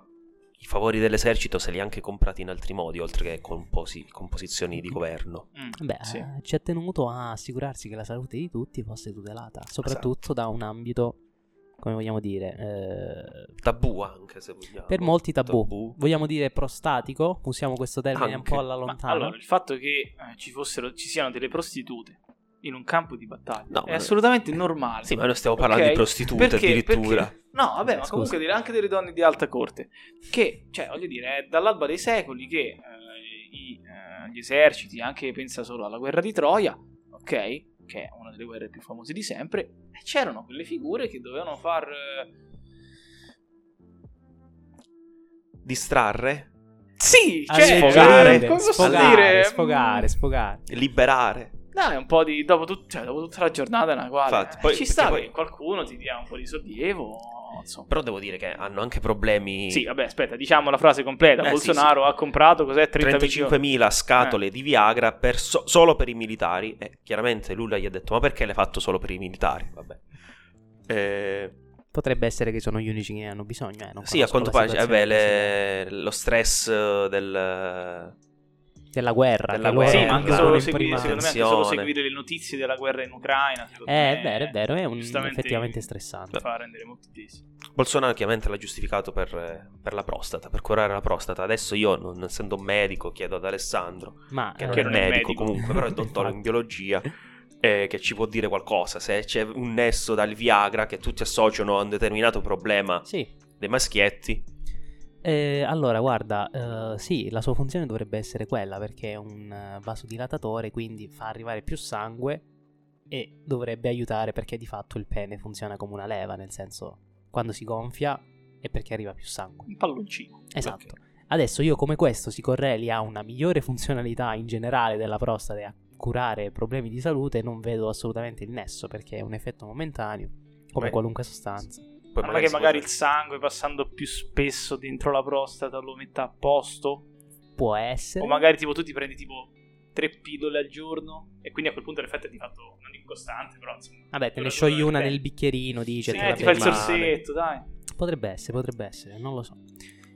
Speaker 3: i favori dell'esercito, se li ha anche comprati in altri modi, oltre che con, posi- con posizioni di governo.
Speaker 2: Mm,
Speaker 1: Beh,
Speaker 2: sì.
Speaker 1: ci ha tenuto a assicurarsi che la salute di tutti fosse tutelata, soprattutto da un ambito, come vogliamo dire, eh,
Speaker 3: Tabù anche, se vogliamo.
Speaker 1: per molti tabù. Vogliamo dire prostatico, usiamo questo termine
Speaker 3: Anche.
Speaker 1: un po' alla
Speaker 2: Ma
Speaker 1: lontana.
Speaker 2: allora, il fatto che eh, ci fossero, ci siano delle prostitute in un campo di battaglia
Speaker 3: No,
Speaker 2: è
Speaker 3: ma-
Speaker 2: assolutamente normale.
Speaker 3: Sì, ma noi stiamo parlando
Speaker 2: Ok?
Speaker 3: di prostitute
Speaker 2: Perché-
Speaker 3: addirittura.
Speaker 2: perché- No, vabbè, ma
Speaker 1: Scusa.
Speaker 2: comunque dire anche delle donne di alta corte. Che, cioè, voglio dire, è dall'alba dei secoli che eh, i, eh, gli eserciti, anche pensa solo alla guerra di Troia, ok? Che è una delle guerre più famose di sempre, e c'erano quelle figure che dovevano far. eh,
Speaker 3: distrarre,
Speaker 2: Sì, cioè,
Speaker 3: sfogare,
Speaker 2: come posso
Speaker 1: sfogare,
Speaker 2: dire?
Speaker 1: sfogare, sfogare.
Speaker 3: liberare.
Speaker 2: Dai, un po' di. Dopo, tut- cioè, dopo tutta la giornata nella quale
Speaker 3: Infatti,
Speaker 2: eh,
Speaker 3: poi-
Speaker 2: ci sta
Speaker 3: poi-
Speaker 2: che qualcuno ti dia un po' di sollievo. Insomma.
Speaker 3: Però devo dire che hanno anche problemi.
Speaker 2: Sì, vabbè, aspetta, diciamo la frase completa.
Speaker 3: Eh,
Speaker 2: Bolsonaro ha comprato cos'è 30 milioni.
Speaker 3: 35.000 scatole
Speaker 2: Eh.
Speaker 3: di Viagra per so- solo per i militari. E chiaramente Lula gli ha detto: Ma perché l'hai fatto solo per i militari? Vabbè. Eh,
Speaker 1: Potrebbe essere che sono gli unici che ne hanno bisogno. Eh, non
Speaker 3: sì, a quanto pare eh beh, le- lo stress eh, del.
Speaker 1: Della guerra.
Speaker 3: della
Speaker 1: che
Speaker 3: guerra,
Speaker 2: Sì, anche solo seguire, secondo me, anche solo seguire le notizie della guerra in Ucraina.
Speaker 1: Eh,
Speaker 2: me,
Speaker 1: è vero, è vero, è un, effettivamente stressante.
Speaker 2: Fa rendere molto tesi.
Speaker 3: Bolsonaro chiaramente l'ha giustificato per, eh, per la prostata, per curare la prostata. Adesso io, non essendo un medico, chiedo ad Alessandro,
Speaker 1: Ma
Speaker 3: che
Speaker 1: eh,
Speaker 3: non è
Speaker 2: non è
Speaker 3: medico
Speaker 2: medico.
Speaker 3: comunque, però è dottore in biologia, eh, che ci può dire qualcosa. Se c'è un nesso dal Viagra che tutti associano a un determinato problema
Speaker 1: Sì.
Speaker 3: dei maschietti,
Speaker 1: Eh, allora, guarda, eh, sì, la sua funzione dovrebbe essere quella perché è un eh, vasodilatatore, quindi fa arrivare più sangue e dovrebbe aiutare perché di fatto il pene funziona come una leva, nel senso quando si gonfia è perché arriva più sangue.
Speaker 2: Un palloncino.
Speaker 1: Esatto. Adesso io come questo si correli a una migliore funzionalità in generale della prostata e a curare problemi di salute, non vedo assolutamente il nesso perché è un effetto momentaneo, come
Speaker 3: Beh,
Speaker 1: qualunque sostanza.
Speaker 3: Poi
Speaker 2: Ma che magari il sangue passando più spesso dentro la prostata lo metta a posto?
Speaker 1: Può essere.
Speaker 2: O magari tipo tu ti prendi tipo tre pillole al giorno e quindi a quel punto l'effetto è di fatto non dico costante, però insomma.
Speaker 1: Vabbè, te ne sciogli una nel bicchierino, dice.
Speaker 2: Sì, eh, ti fa il sorsetto, dai.
Speaker 1: Potrebbe essere, potrebbe essere, non lo so.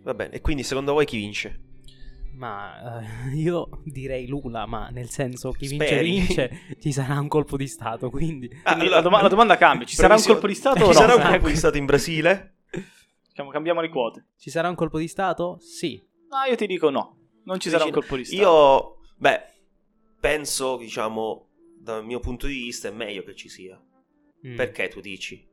Speaker 3: Va bene, e quindi secondo voi chi vince?
Speaker 1: Ma eh, io direi Lula, ma nel senso chi vince
Speaker 3: Speri.
Speaker 1: vince, ci sarà un colpo di Stato, quindi...
Speaker 2: Quindi la, doma- la domanda cambia: ci sarà un colpo di Stato
Speaker 3: Ci
Speaker 2: o no?
Speaker 3: sarà un colpo di Stato in Brasile?
Speaker 2: Cambiamo le quote.
Speaker 1: Ci sarà un colpo di Stato? Sì.
Speaker 2: No, io ti dico no. Non ci sarà un colpo di Stato.
Speaker 3: Io, beh, penso, diciamo, dal mio punto di vista è meglio che ci sia.
Speaker 1: Mm.
Speaker 3: Perché tu dici?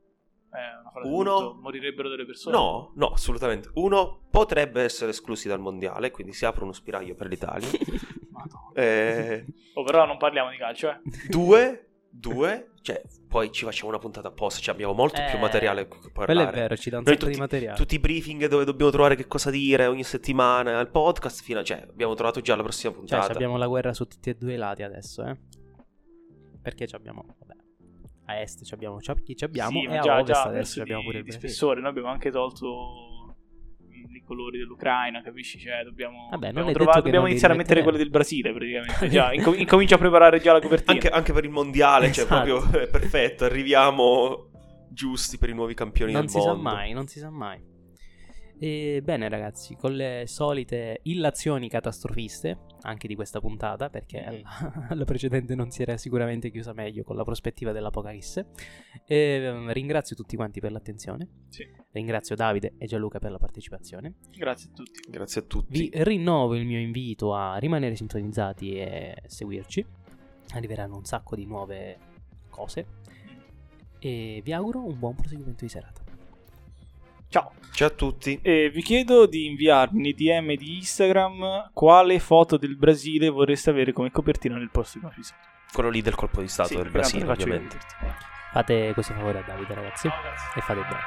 Speaker 2: Eh, una frase
Speaker 3: Uno-
Speaker 2: morirebbero delle persone.
Speaker 3: No, no, assolutamente. Uno, potrebbe essere esclusi dal mondiale, quindi si apre uno spiraglio per l'Italia. Eh,
Speaker 2: Oh, però non parliamo di calcio, eh.
Speaker 3: due, due, cioè, poi ci facciamo una puntata apposta, cioè abbiamo molto più
Speaker 1: Eh,
Speaker 3: materiale per parlare.
Speaker 1: Quello è vero, ci dà un
Speaker 3: Noi
Speaker 1: sacco di
Speaker 3: tutti-
Speaker 1: materiale.
Speaker 3: Tutti i briefing dove dobbiamo trovare che cosa dire ogni settimana al podcast, fino a, cioè, abbiamo trovato già la prossima
Speaker 1: Cioè,
Speaker 3: puntata.
Speaker 1: abbiamo la guerra su tutti e due i lati adesso, eh. Perché ci abbiamo, vabbè, a est ci abbiamo chi ci abbiamo
Speaker 2: Sì,
Speaker 1: e
Speaker 2: ma
Speaker 1: a
Speaker 2: già,
Speaker 1: ovest
Speaker 2: già
Speaker 1: adesso ci abbiamo pure il Brasile.
Speaker 2: spessore. Noi abbiamo anche tolto i, colori dell'Ucraina, capisci? Cioè, dobbiamo,
Speaker 1: Vabbè, non
Speaker 2: dobbiamo, trovare- dobbiamo
Speaker 1: non
Speaker 2: iniziare a mettere
Speaker 1: rimetteremo.
Speaker 2: quelli del Brasile, praticamente. Già, inco- incomincio a preparare già la copertina.
Speaker 3: Anche, anche per il mondiale, cioè
Speaker 1: Esatto.
Speaker 3: proprio è perfetto, arriviamo giusti per i nuovi campioni
Speaker 1: Non
Speaker 3: del
Speaker 1: si
Speaker 3: mondo.
Speaker 1: sa mai, non si sa mai. E bene ragazzi, con le solite illazioni catastrofiste, anche di questa puntata, perché la, la precedente non si era sicuramente chiusa meglio con la prospettiva dell'Apocalisse, ehm, ringrazio tutti quanti per l'attenzione,
Speaker 2: Sì.
Speaker 1: ringrazio Davide e Gianluca per la partecipazione,
Speaker 2: Grazie a tutti.
Speaker 3: Grazie a tutti.
Speaker 1: vi rinnovo il mio invito a rimanere sintonizzati e seguirci, arriveranno un sacco di nuove cose e vi auguro un buon proseguimento di serata.
Speaker 2: Ciao.
Speaker 3: Ciao a tutti.
Speaker 2: E vi chiedo di inviarmi nei DM di Instagram quale foto del Brasile vorreste avere come copertina nel prossimo episodio.
Speaker 3: Quello lì del colpo di stato
Speaker 2: Sì,
Speaker 3: del Brasile, ovviamente.
Speaker 1: Fate questo favore a Davide ragazzi
Speaker 2: Ciao, ragazzi.
Speaker 1: e fate bene.